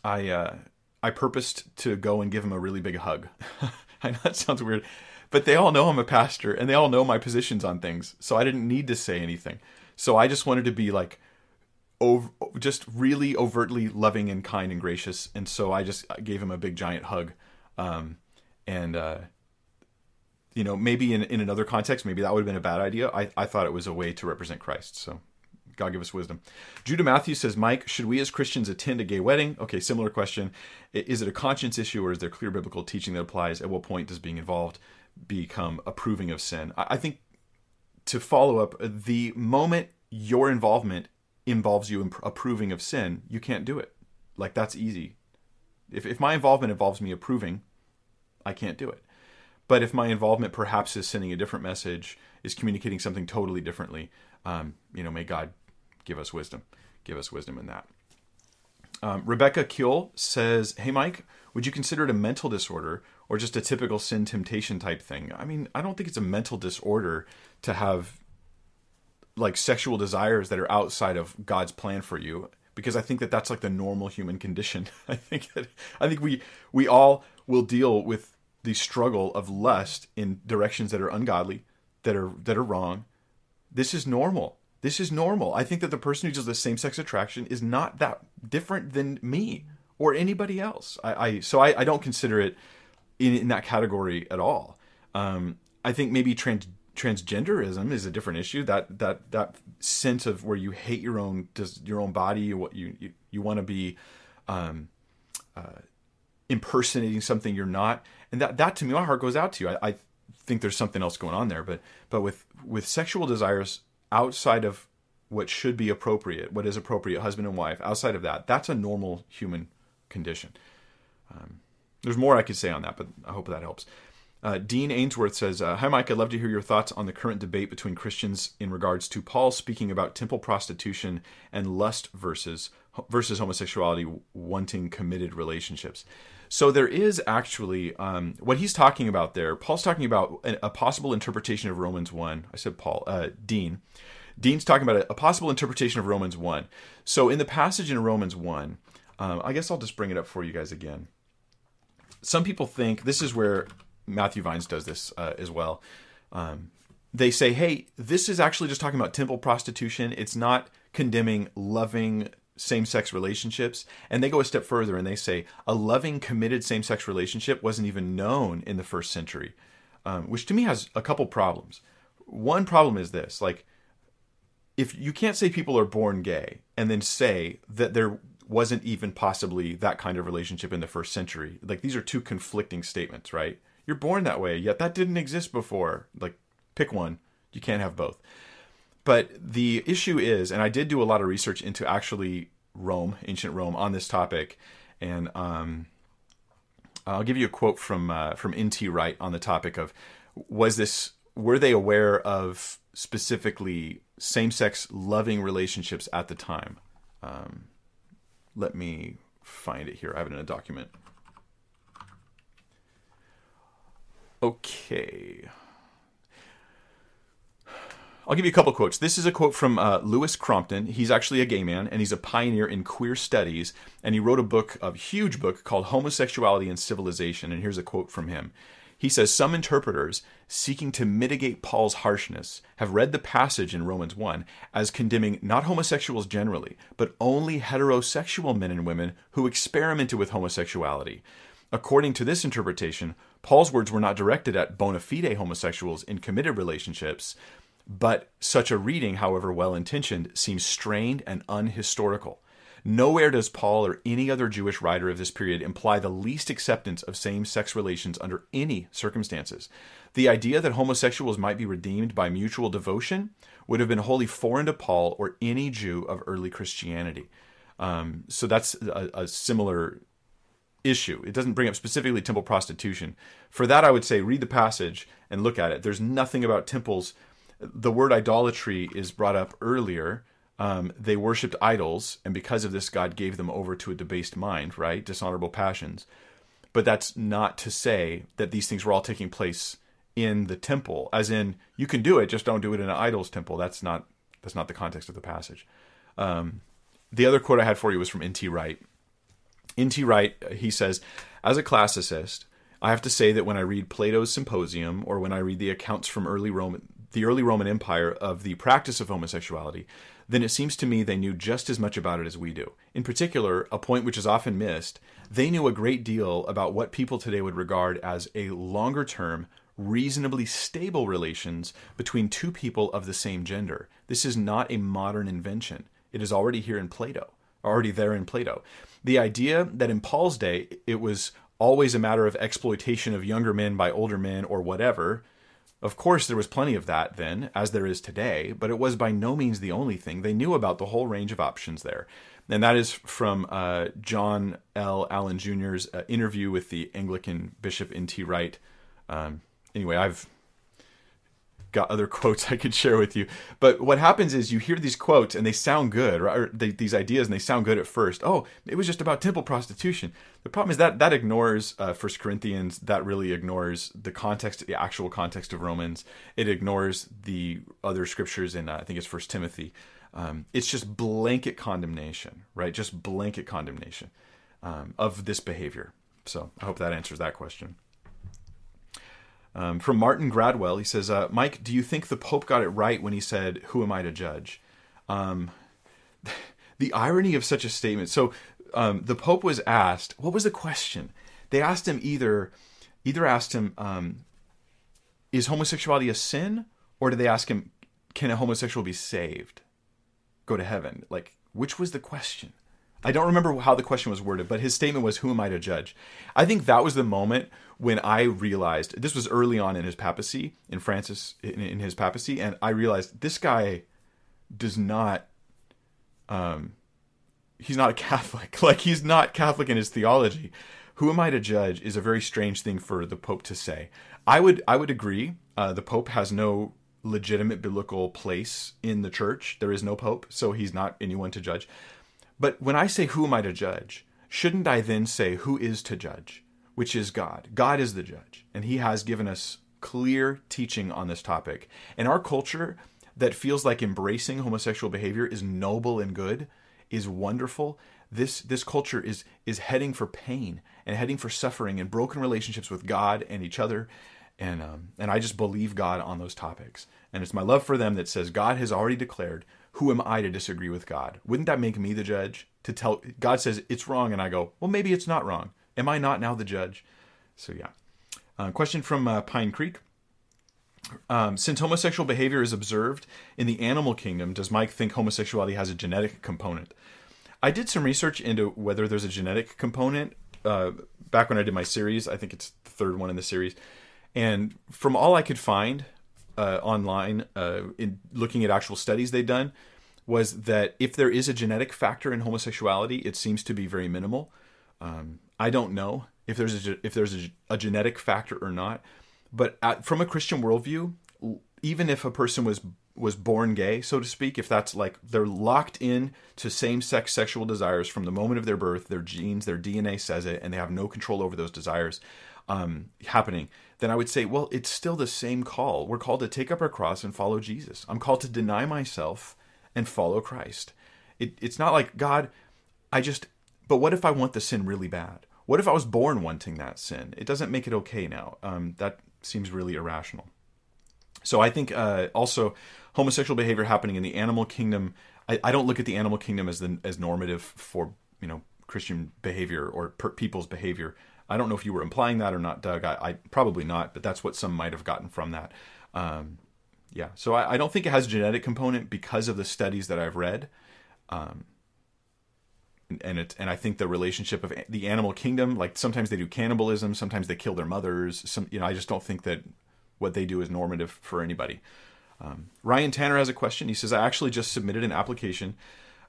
I uh, I purposed to go and give him a really big hug. I know that sounds weird, but they all know I'm a pastor and they all know my positions on things, so I didn't need to say anything. So I just wanted to be like over, just really overtly loving and kind and gracious. And so I just gave him a big giant hug. Um, and, uh, you know, maybe in, in another context, maybe that would have been a bad idea. I, I thought it was a way to represent Christ. So God give us wisdom. Judah Matthews says, Mike, should we as Christians attend a gay wedding? Okay, similar question. Is it a conscience issue or is there clear biblical teaching that applies? At what point does being involved become approving of sin? I, think to follow up, the moment your involvement involves you in approving of sin, you can't do it. Like that's easy. If if my involvement involves me approving, I can't do it. But if my involvement perhaps is sending a different message, is communicating something totally differently, um, you know, may God give us wisdom, give us wisdom in that. Um, Rebecca Kuehl says, "Hey Mike, would you consider it a mental disorder or just a typical sin temptation type thing? I mean, I don't think it's a mental disorder to have like sexual desires that are outside of God's plan for you because I think that that's like the normal human condition. I think that I think we we all will deal with the struggle of lust in directions that are ungodly, that are that are wrong. This is normal. This is normal. I think that the person who does the same sex attraction is not that different than me or anybody else. I, I so I, I, don't consider it in, in that category at all. Um, I think maybe trans transgenderism is a different issue. That that that sense of where you hate your own does your own body, what you you, you want to be um, uh, impersonating something you're not, and that that to me, my heart goes out to you. I, I think there's something else going on there, but but with with sexual desires outside of what should be appropriate, what is appropriate, husband and wife, outside of that, that's a normal human condition. Um, there's more I could say on that, but I hope that helps. Uh, Dean Ainsworth says, uh, Hi, Mike. I'd love to hear your thoughts on the current debate between Christians in regards to Paul speaking about temple prostitution and lust versus, versus homosexuality wanting committed relationships. So there is actually um, what he's talking about there. Paul's talking about a, possible interpretation of Romans 1. I said Paul, uh, Dean. Dean's talking about a, a, possible interpretation of Romans 1. So in the passage in Romans 1, um, I guess I'll just bring it up for you guys again. Some people think this is where Matthew Vines does this uh, as well. Um, they say, hey, this is actually just talking about temple prostitution. It's not condemning loving same sex relationships. And they go a step further and they say a loving, committed same sex relationship wasn't even known in the first century, um, which to me has a couple problems. One problem is this like, if you can't say people are born gay and then say that there wasn't even possibly that kind of relationship in the first century, like these are two conflicting statements, right? You're born that way, yet that didn't exist before. Like, pick one. You can't have both. But the issue is, and I did do a lot of research into actually Rome, ancient Rome, on this topic, and um, I'll give you a quote from uh, from N.T. Wright on the topic of was this were they aware of specifically same-sex loving relationships at the time? Um, let me find it here. I have it in a document. Okay. I'll give you a couple quotes. This is a quote from uh, Louis Crompton. He's actually a gay man, and he's a pioneer in queer studies. And he wrote a book, a huge book called Homosexuality and Civilization. And here's a quote from him. He says Some interpreters, seeking to mitigate Paul's harshness, have read the passage in Romans 1 as condemning not homosexuals generally, but only heterosexual men and women who experimented with homosexuality. According to this interpretation, Paul's words were not directed at bona fide homosexuals in committed relationships, but such a reading, however well intentioned, seems strained and unhistorical. Nowhere does Paul or any other Jewish writer of this period imply the least acceptance of same sex relations under any circumstances. The idea that homosexuals might be redeemed by mutual devotion would have been wholly foreign to Paul or any Jew of early Christianity. Um, so that's a, a similar issue. It doesn't bring up specifically temple prostitution. For that, I would say read the passage and look at it. There's nothing about temples. The word idolatry is brought up earlier um, they worshipped idols, and because of this, God gave them over to a debased mind, right? Dishonorable passions. But that's not to say that these things were all taking place in the temple, as in you can do it, just don't do it in an idol's temple. That's not that's not the context of the passage. Um, the other quote I had for you was from N.T. Wright. N.T. Wright, he says, as a classicist, I have to say that when I read Plato's Symposium or when I read the accounts from early Roman, the early Roman Empire of the practice of homosexuality, then it seems to me they knew just as much about it as we do. In particular, a point which is often missed, they knew a great deal about what people today would regard as a longer term, reasonably stable relations between two people of the same gender. This is not a modern invention. It is already here in Plato, already there in Plato. The idea that in Paul's day it was always a matter of exploitation of younger men by older men or whatever of course, there was plenty of that then, as there is today, but it was by no means the only thing. They knew about the whole range of options there. And that is from uh, John L. Allen Jr.'s uh, interview with the Anglican Bishop N.T. Wright. Um, anyway, I've got other quotes I could share with you. But what happens is you hear these quotes and they sound good, right? They, these ideas and they sound good at first. Oh, it was just about temple prostitution. The problem is that that ignores uh, First Corinthians. That really ignores the context, the actual context of Romans. It ignores the other scriptures in uh, I think it's First Timothy. Um, it's just blanket condemnation, right? Just blanket condemnation um, of this behavior. So I hope that answers that question. Um, from Martin Gradwell, he says, uh, Mike, do you think the Pope got it right when he said, Who am I to judge? Um, the irony of such a statement. So um, the Pope was asked, What was the question? They asked him either, either asked him, um, Is homosexuality a sin? Or did they ask him, Can a homosexual be saved? Go to heaven? Like, which was the question? I don't remember how the question was worded, but his statement was, Who am I to judge? I think that was the moment when I realized this was early on in his papacy, in Francis, in, in his papacy, and I realized this guy does not, um, he's not a Catholic. Like, he's not Catholic in his theology. Who am I to judge is a very strange thing for the Pope to say. I would, I would agree. Uh, the Pope has no legitimate biblical place in the church. There is no Pope, so he's not anyone to judge. But when I say, Who am I to judge? shouldn't I then say, Who is to judge? Which is God. God is the judge. And He has given us clear teaching on this topic. And our culture that feels like embracing homosexual behavior is noble and good, is wonderful. This this culture is is heading for pain and heading for suffering and broken relationships with God and each other. And um, and I just believe God on those topics. And it's my love for them that says God has already declared who am I to disagree with God? Wouldn't that make me the judge to tell God says it's wrong and I go, well, maybe it's not wrong. Am I not now the judge? So, yeah. Uh, question from uh, Pine Creek. Um, since homosexual behavior is observed in the animal kingdom, does Mike think homosexuality has a genetic component? I did some research into whether there's a genetic component uh, back when I did my series. I think it's the third one in the series. And from all I could find, uh, online uh, in looking at actual studies they'd done was that if there is a genetic factor in homosexuality, it seems to be very minimal. Um, I don't know if there's a, if there's a, a genetic factor or not, but at, from a Christian worldview, even if a person was was born gay, so to speak, if that's like they're locked in to same-sex sexual desires from the moment of their birth, their genes, their DNA says it, and they have no control over those desires. um, happening, then I would say, well, it's still the same call. We're called to take up our cross and follow Jesus. I'm called to deny myself and follow Christ. It, it's not like God, I just. But what if I want the sin really bad? What if I was born wanting that sin? It doesn't make it okay now. Um, that seems really irrational. So I think uh, also homosexual behavior happening in the animal kingdom. I, I, don't look at the animal kingdom as the as normative for you know Christian behavior or per, people's behavior. I don't know if you were implying that or not, Doug. I, I probably not, but that's what some might have gotten from that. Um, yeah, so I, I, don't think it has a genetic component because of the studies that I've read. Um, and it and I think the relationship of the animal kingdom, like sometimes they do cannibalism, sometimes they kill their mothers. Some, you know, I just don't think that what they do is normative for anybody. Um, Ryan Tanner has a question. He says, I actually just submitted an application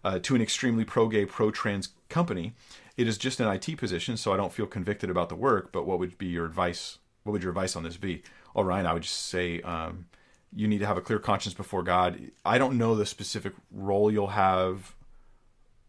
uh, to an extremely pro gay, pro trans company. It is just an IT position, so I don't feel convicted about the work. But what would be your advice? What would your advice on this be? Oh, Ryan, I would just say um, you need to have a clear conscience before God. I don't know the specific role you'll have.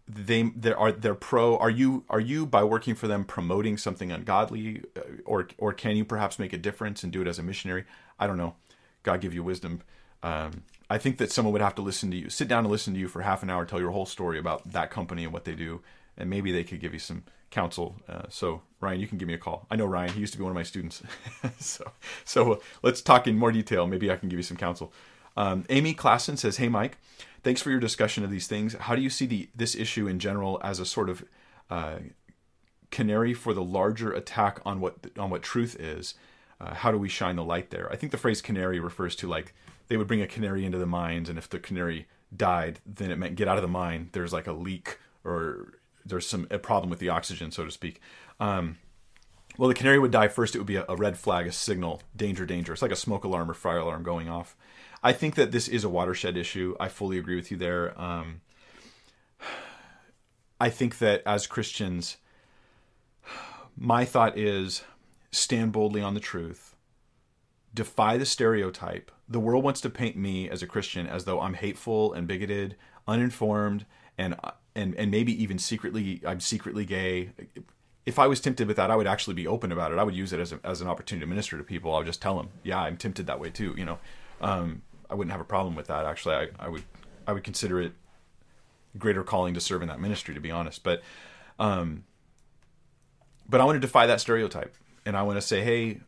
They they are they're pro. Are you are you by working for them promoting something ungodly, uh, or or can you perhaps make a difference and do it as a missionary? I don't know. God give you wisdom. Um, I think that someone would have to listen to you, sit down and listen to you for half an hour, tell your whole story about that company and what they do, and maybe they could give you some counsel. Uh, so Ryan, you can give me a call. I know Ryan; he used to be one of my students. so, so let's talk in more detail. Maybe I can give you some counsel. Um, Amy Klassen says, "Hey, Mike, thanks for your discussion of these things. How do you see the this issue in general as a sort of uh, canary for the larger attack on what on what truth is? Uh, how do we shine the light there? I think the phrase canary refers to like they would bring a canary into the mines, and if the canary died, then it meant get out of the mine. There's like a leak or there's some a problem with the oxygen, so to speak. Um, well, the canary would die first. It would be a, a, red flag, a signal, danger, danger. It's like a smoke alarm or fire alarm going off. I think that this is a watershed issue. I fully agree with you there. Um, I think that as Christians, my thought is stand boldly on the truth, defy the stereotype. The world wants to paint me as a Christian as though I'm hateful and bigoted, uninformed, and and and maybe even secretly I'm secretly gay. If I was tempted with that, I would actually be open about it. I would use it as a, as an opportunity to minister to people. I would just tell them, yeah, I'm tempted that way too. You know, um, I wouldn't have a problem with that. Actually, I, I would I would consider it a greater calling to serve in that ministry, to be honest. But um, but I want to defy that stereotype, and I want to say, hey,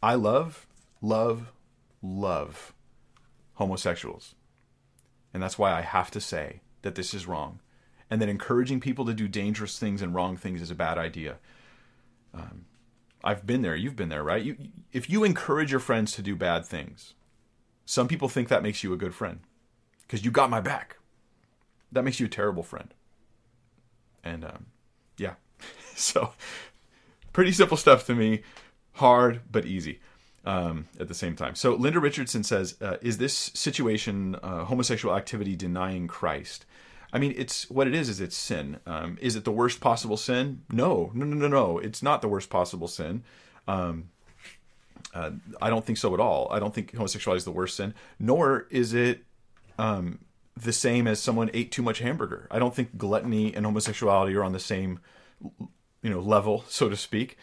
I love, love, love homosexuals, and that's why I have to say that this is wrong, and that encouraging people to do dangerous things and wrong things is a bad idea. Um, I've been there. You've been there, right? You, if you encourage your friends to do bad things, some people think that makes you a good friend because you got my back. That makes you a terrible friend. And um, yeah, so pretty simple stuff to me, hard but easy um, at the same time. So Linda Richardson says, uh, "Is this situation uh, homosexual activity denying Christ?" I mean, it's what it is. Is it's sin? Um, is it the worst possible sin? No, no, no, no, no. It's not the worst possible sin. Um, uh, I don't think so at all. I don't think homosexuality is the worst sin, nor is it um, the same as someone ate too much hamburger. I don't think gluttony and homosexuality are on the same, you know, level, so to speak.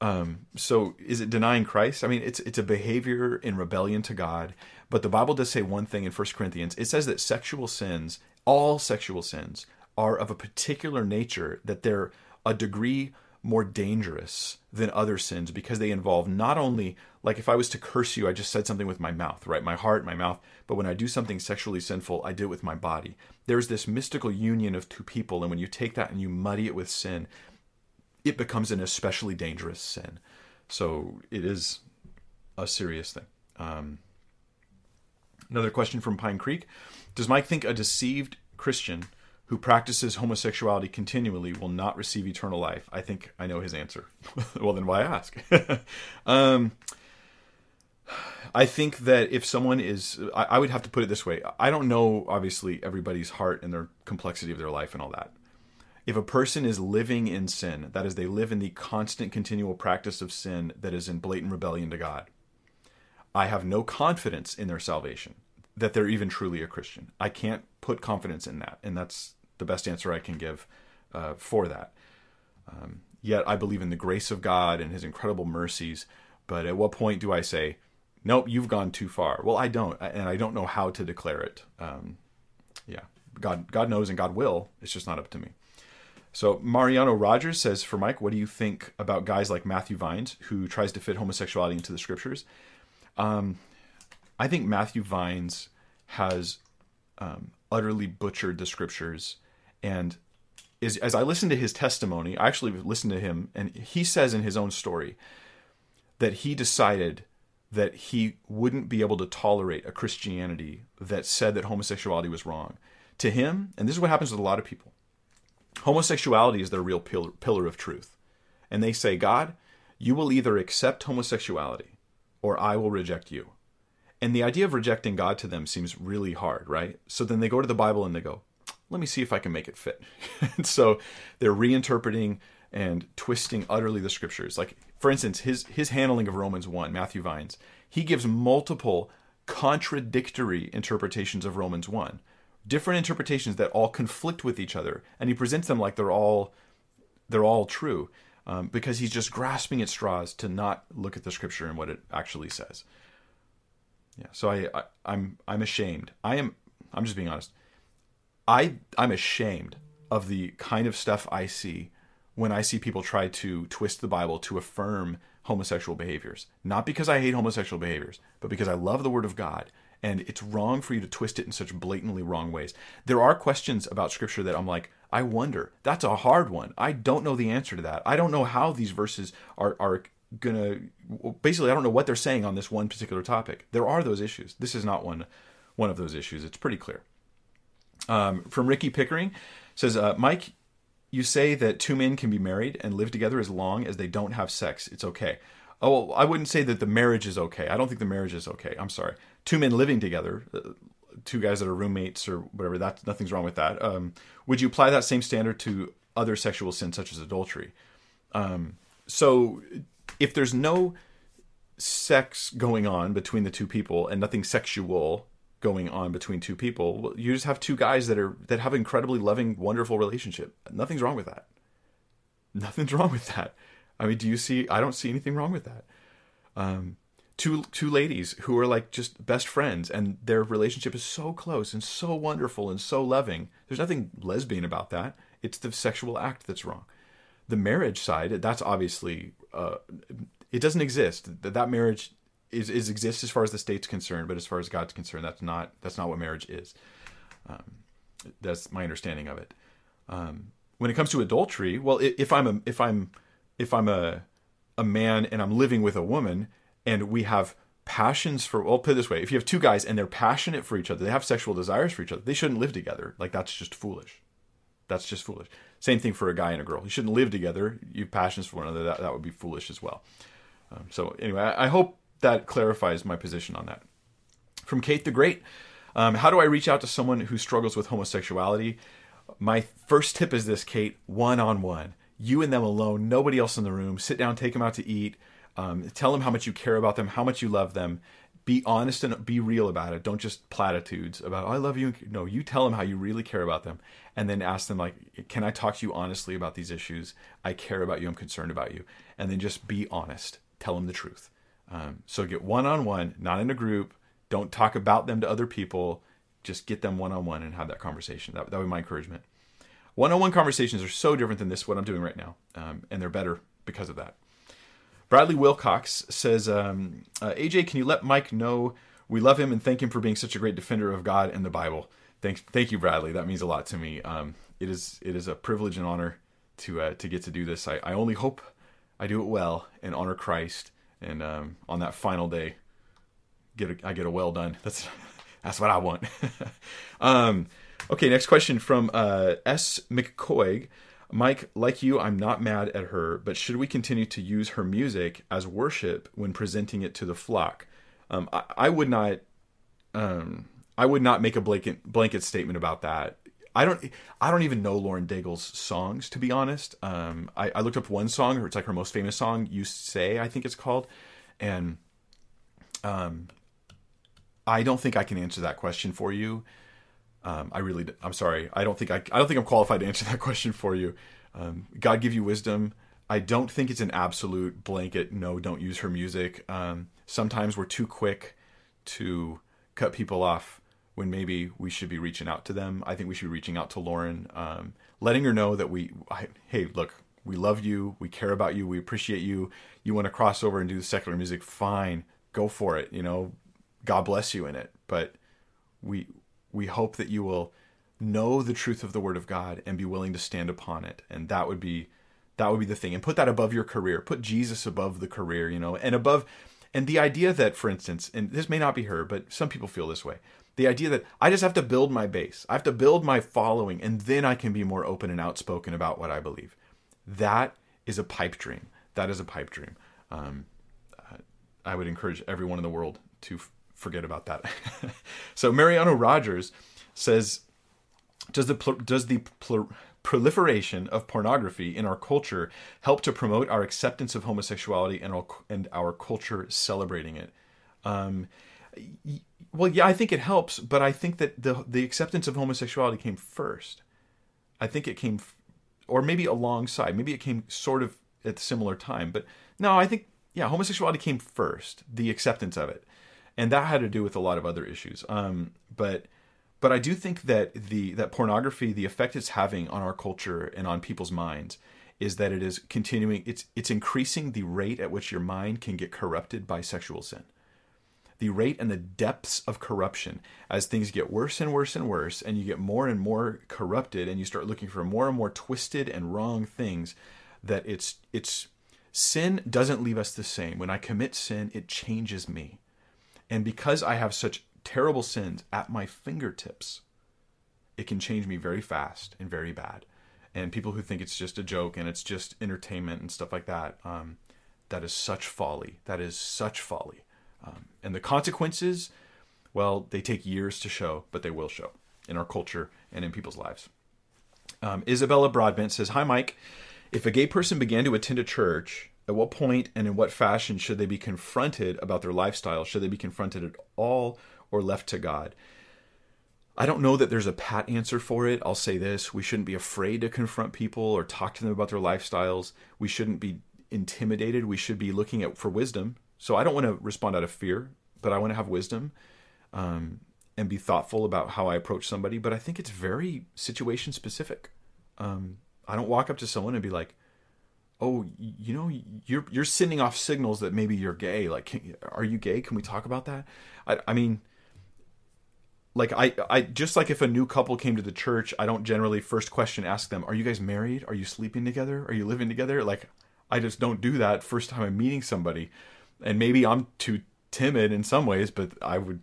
Um, so is it denying Christ? I mean, it's it's a behavior in rebellion to God. But the Bible does say one thing in First Corinthians. It says that sexual sins, all sexual sins, are of a particular nature that they're a degree more dangerous than other sins because they involve not only like if I was to curse you, I just said something with my mouth, right? My heart, my mouth. But when I do something sexually sinful, I do it with my body. There's this mystical union of two people, and when you take that and you muddy it with sin, it becomes an especially dangerous sin. So it is a serious thing. Um, another question from Pine Creek Does Mike think a deceived Christian who practices homosexuality continually will not receive eternal life? I think I know his answer. well, then why ask? um, I think that if someone is, I, I, would have to put it this way. I don't know, obviously, everybody's heart and their complexity of their life and all that if a person is living in sin, that is, they live in the constant, continual practice of sin that is in blatant rebellion to God, I have no confidence in their salvation, that they're even truly a Christian. I can't put confidence in that, and that's the best answer I can give uh, for that. Um, yet I believe in the grace of God and His incredible mercies. But at what point do I say, nope, you've gone too far? Well, I don't, and I don't know how to declare it. Um, yeah, God, God knows and God will. It's just not up to me. So Mariano Rogers says, for Mike, what do you think about guys like Matthew Vines, who tries to fit homosexuality into the scriptures? Um, I think Matthew Vines has um, utterly butchered the scriptures, and is as I listen to his testimony, I actually listened to him, and he says in his own story that he decided that he wouldn't be able to tolerate a Christianity that said that homosexuality was wrong. To him, and this is what happens with a lot of people, homosexuality is their real pillar, pillar of truth. And they say, God, you will either accept homosexuality or I will reject you. And the idea of rejecting God to them seems really hard, right? So then they go to the Bible and they go, let me see if I can make it fit. and so they're reinterpreting and twisting utterly the scriptures. Like, for instance, his, his handling of Romans 1, Matthew Vines, he gives multiple contradictory interpretations of Romans 1, different interpretations that all conflict with each other, and he presents them like they're all they're all true um, because he's just grasping at straws to not look at the scripture and what it actually says. Yeah, so I, I I'm I'm ashamed. I am I'm just being honest. I I'm ashamed of the kind of stuff I see when I see people try to twist the Bible to affirm homosexual behaviors. Not because I hate homosexual behaviors, but because I love the Word of God. And it's wrong for you to twist it in such blatantly wrong ways. There are questions about Scripture that I'm like, I wonder. That's a hard one. I don't know the answer to that. I don't know how these verses are, are gonna basically I don't know what they're saying on this one particular topic. There are those issues. This is not one one of those issues. It's pretty clear. Um, from Ricky Pickering says, uh, Mike, you say that two men can be married and live together as long as they don't have sex. It's okay. Oh, well, I wouldn't say that the marriage is okay. I don't think the marriage is okay. I'm sorry. Two men living together, uh, two guys that are roommates or whatever. That nothing's wrong with that. Um, would you apply that same standard to other sexual sins such as adultery? Um, so, if there's no sex going on between the two people and nothing sexual going on between two people. You just have two guys that are that have incredibly loving, wonderful relationship. Nothing's wrong with that. Nothing's wrong with that. I mean, do you see? I don't see anything wrong with that. Um, two two ladies who are like just best friends, and their relationship is so close and so wonderful and so loving. There's nothing lesbian about that. It's the sexual act that's wrong. The marriage side, that's obviously uh, it doesn't exist. That that marriage is, is exists as far as the state's concerned, but as far as God's concerned, that's not that's not what marriage is. Um, that's my understanding of it. Um, when it comes to adultery, well, if I'm a if I'm if I'm a a man and I'm living with a woman and we have passions for well put it this way if you have two guys and they're passionate for each other they have sexual desires for each other they shouldn't live together. Like that's just foolish. That's just foolish. Same thing for a guy and a girl. You shouldn't live together. You have passions for one another. That, that would be foolish as well. Um, so anyway I, I hope that clarifies my position on that. From Kate the Great, um, how do I reach out to someone who struggles with homosexuality? My first tip is this, Kate: one on one, you and them alone, nobody else in the room. Sit down, take them out to eat, um, tell them how much you care about them, how much you love them. Be honest and be real about it. Don't just platitudes about oh, "I love you." No, you tell them how you really care about them, and then ask them like, "Can I talk to you honestly about these issues? I care about you. I'm concerned about you." And then just be honest. Tell them the truth. Um, so get one on one, not in a group. Don't talk about them to other people. Just get them one on one and have that conversation. That, that would be my encouragement. One on one conversations are so different than this, what I'm doing right now, um, and they're better because of that. Bradley Wilcox says, um, uh, AJ, can you let Mike know we love him and thank him for being such a great defender of God and the Bible? Thanks, thank you, Bradley. That means a lot to me. Um, it is it is a privilege and honor to uh, to get to do this. I, I only hope I do it well and honor Christ and um, on that final day, get a, I get a well done. That's that's what I want. um, okay, next question from uh, S McCoy. Mike, like you, I'm not mad at her, but should we continue to use her music as worship when presenting it to the flock? Um, I, I, would not. Um, I would not make a blanket blanket statement about that. I don't I don't even know Lauren Daigle's songs to be honest. Um, I, I, looked up one song, it's like her most famous song, "You Say," I think it's called, and um, I don't think I can answer that question for you. Um, I really, I'm sorry. I don't think I, I don't think I'm qualified to answer that question for you. Um, God give you wisdom. I don't think it's an absolute blanket no, don't use her music. Um, sometimes we're too quick to cut people off when maybe we should be reaching out to them. I think we should be reaching out to Lauren, um, letting her know that we, I, hey, look, we love you, we care about you, we appreciate you. You want to cross over and do the secular music, fine, go for it. You know, God bless you in it. But we we hope that you will know the truth of the Word of God and be willing to stand upon it. And that would be that would be the thing. And put that above your career. Put Jesus above the career. You know, and above. And the idea that, for instance, and this may not be her, but some people feel this way the idea that I just have to build my base, I have to build my following, and then I can be more open and outspoken about what I believe. That is a pipe dream. That is a pipe dream. Um, I would encourage everyone in the world to f- forget about that. so Mariano Rogers says, does the does the proliferation of pornography in our culture help to promote our acceptance of homosexuality and our, and our culture celebrating it? Um, well, yeah, I think it helps, but I think that the the acceptance of homosexuality came first. I think it came, or maybe alongside, maybe it came sort of at a similar time. But no, I think yeah, homosexuality came first, the acceptance of it, and that had to do with a lot of other issues. Um, but but I do think that the that pornography, the effect it's having on our culture and on people's minds, is that it is continuing. It's it's increasing the rate at which your mind can get corrupted by sexual sin the rate and the depths of corruption as things get worse and worse and worse, and you get more and more corrupted, and you start looking for more and more twisted and wrong things. That it's it's sin doesn't leave us the same. When I commit sin, it changes me, and because I have such terrible sins at my fingertips, it can change me very fast and very bad. And people who think it's just a joke and it's just entertainment and stuff like that, um, that is such folly. That is such folly. Um, and the consequences, well, they take years to show, but they will show in our culture and in people's lives. Um, Isabella Broadbent says, Hi, Mike. If a gay person began to attend a church, at what point and in what fashion should they be confronted about their lifestyle? Should they be confronted at all or left to God? I don't know that there's a pat answer for it. I'll say this we shouldn't be afraid to confront people or talk to them about their lifestyles. We shouldn't be intimidated. We should be looking at for wisdom so I don't want to respond out of fear, but I want to have wisdom um, and be thoughtful about how I approach somebody. But I think it's very situation specific. Um, I don't walk up to someone and be like, "Oh, you know, you're you're sending off signals that maybe you're gay. Like, can, are you gay? Can we talk about that?" I, I mean, like I, I just like if a new couple came to the church, I don't generally first question ask them, "Are you guys married? Are you sleeping together? Are you living together?" Like, I just don't do that first time I'm meeting somebody and maybe I'm too timid in some ways, but I would,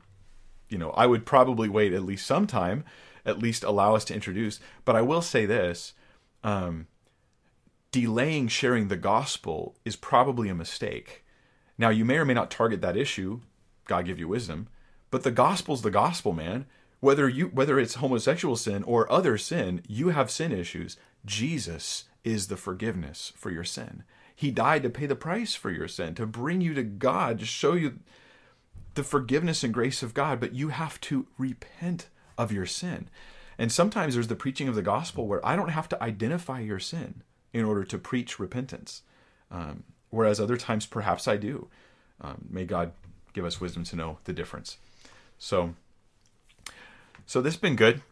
you know, I would probably wait at least some time, at least allow us to introduce. But I will say this: um, delaying sharing the gospel is probably a mistake. Now, you may or may not target that issue. God give you wisdom, but the gospel's the gospel, man. Whether you whether it's homosexual sin or other sin, you have sin issues. Jesus is the forgiveness for your sin. He died to pay the price for your sin, to bring you to God, to show you the forgiveness and grace of God, but you have to repent of your sin. And sometimes there's the preaching of the gospel where I don't have to identify your sin in order to preach repentance. Um, whereas other times, perhaps I do. Um, may God give us wisdom to know the difference. So, so this has been good.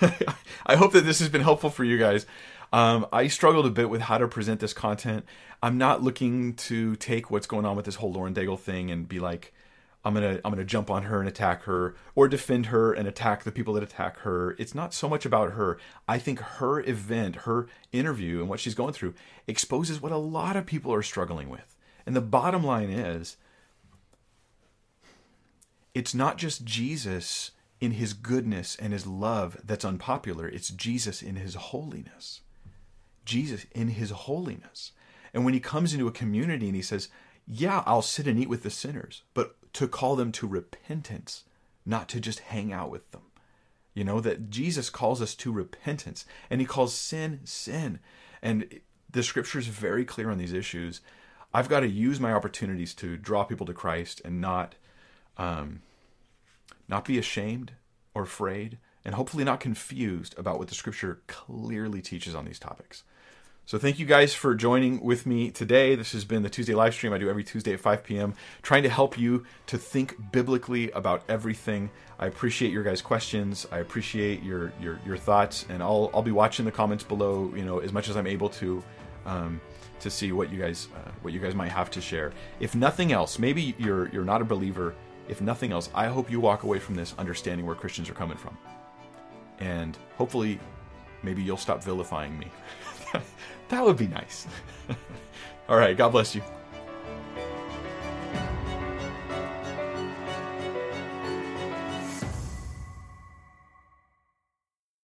I hope that this has been helpful for you guys. Um, I struggled a bit with how to present this content. I'm not looking to take what's going on with this whole Lauren Daigle thing and be like, I'm gonna I'm gonna jump on her and attack her, or defend her and attack the people that attack her. It's not so much about her. I think her event, her interview, and what she's going through exposes what a lot of people are struggling with. And the bottom line is, it's not just Jesus in his goodness and his love that's unpopular. It's Jesus in his holiness. Jesus in his holiness. And when he comes into a community and he says, Yeah, I'll sit and eat with the sinners, but to call them to repentance, not to just hang out with them. You know, that Jesus calls us to repentance and he calls sin, sin. And the scripture is very clear on these issues. I've got to use my opportunities to draw people to Christ and not, um, not be ashamed or afraid, and hopefully not confused about what the scripture clearly teaches on these topics. So thank you guys for joining with me today. This has been the Tuesday live stream I do every Tuesday at 5 p.m., trying to help you to think biblically about everything. I appreciate your guys' questions. I appreciate your your your thoughts, and I'll I'll be watching the comments below, you know, as much as I'm able to. Um, to see what you guys uh, what you guys might have to share. If nothing else, maybe you're you're not a believer. If nothing else, I hope you walk away from this understanding where Christians are coming from, and hopefully, maybe you'll stop vilifying me. that would be nice. All right, God bless you.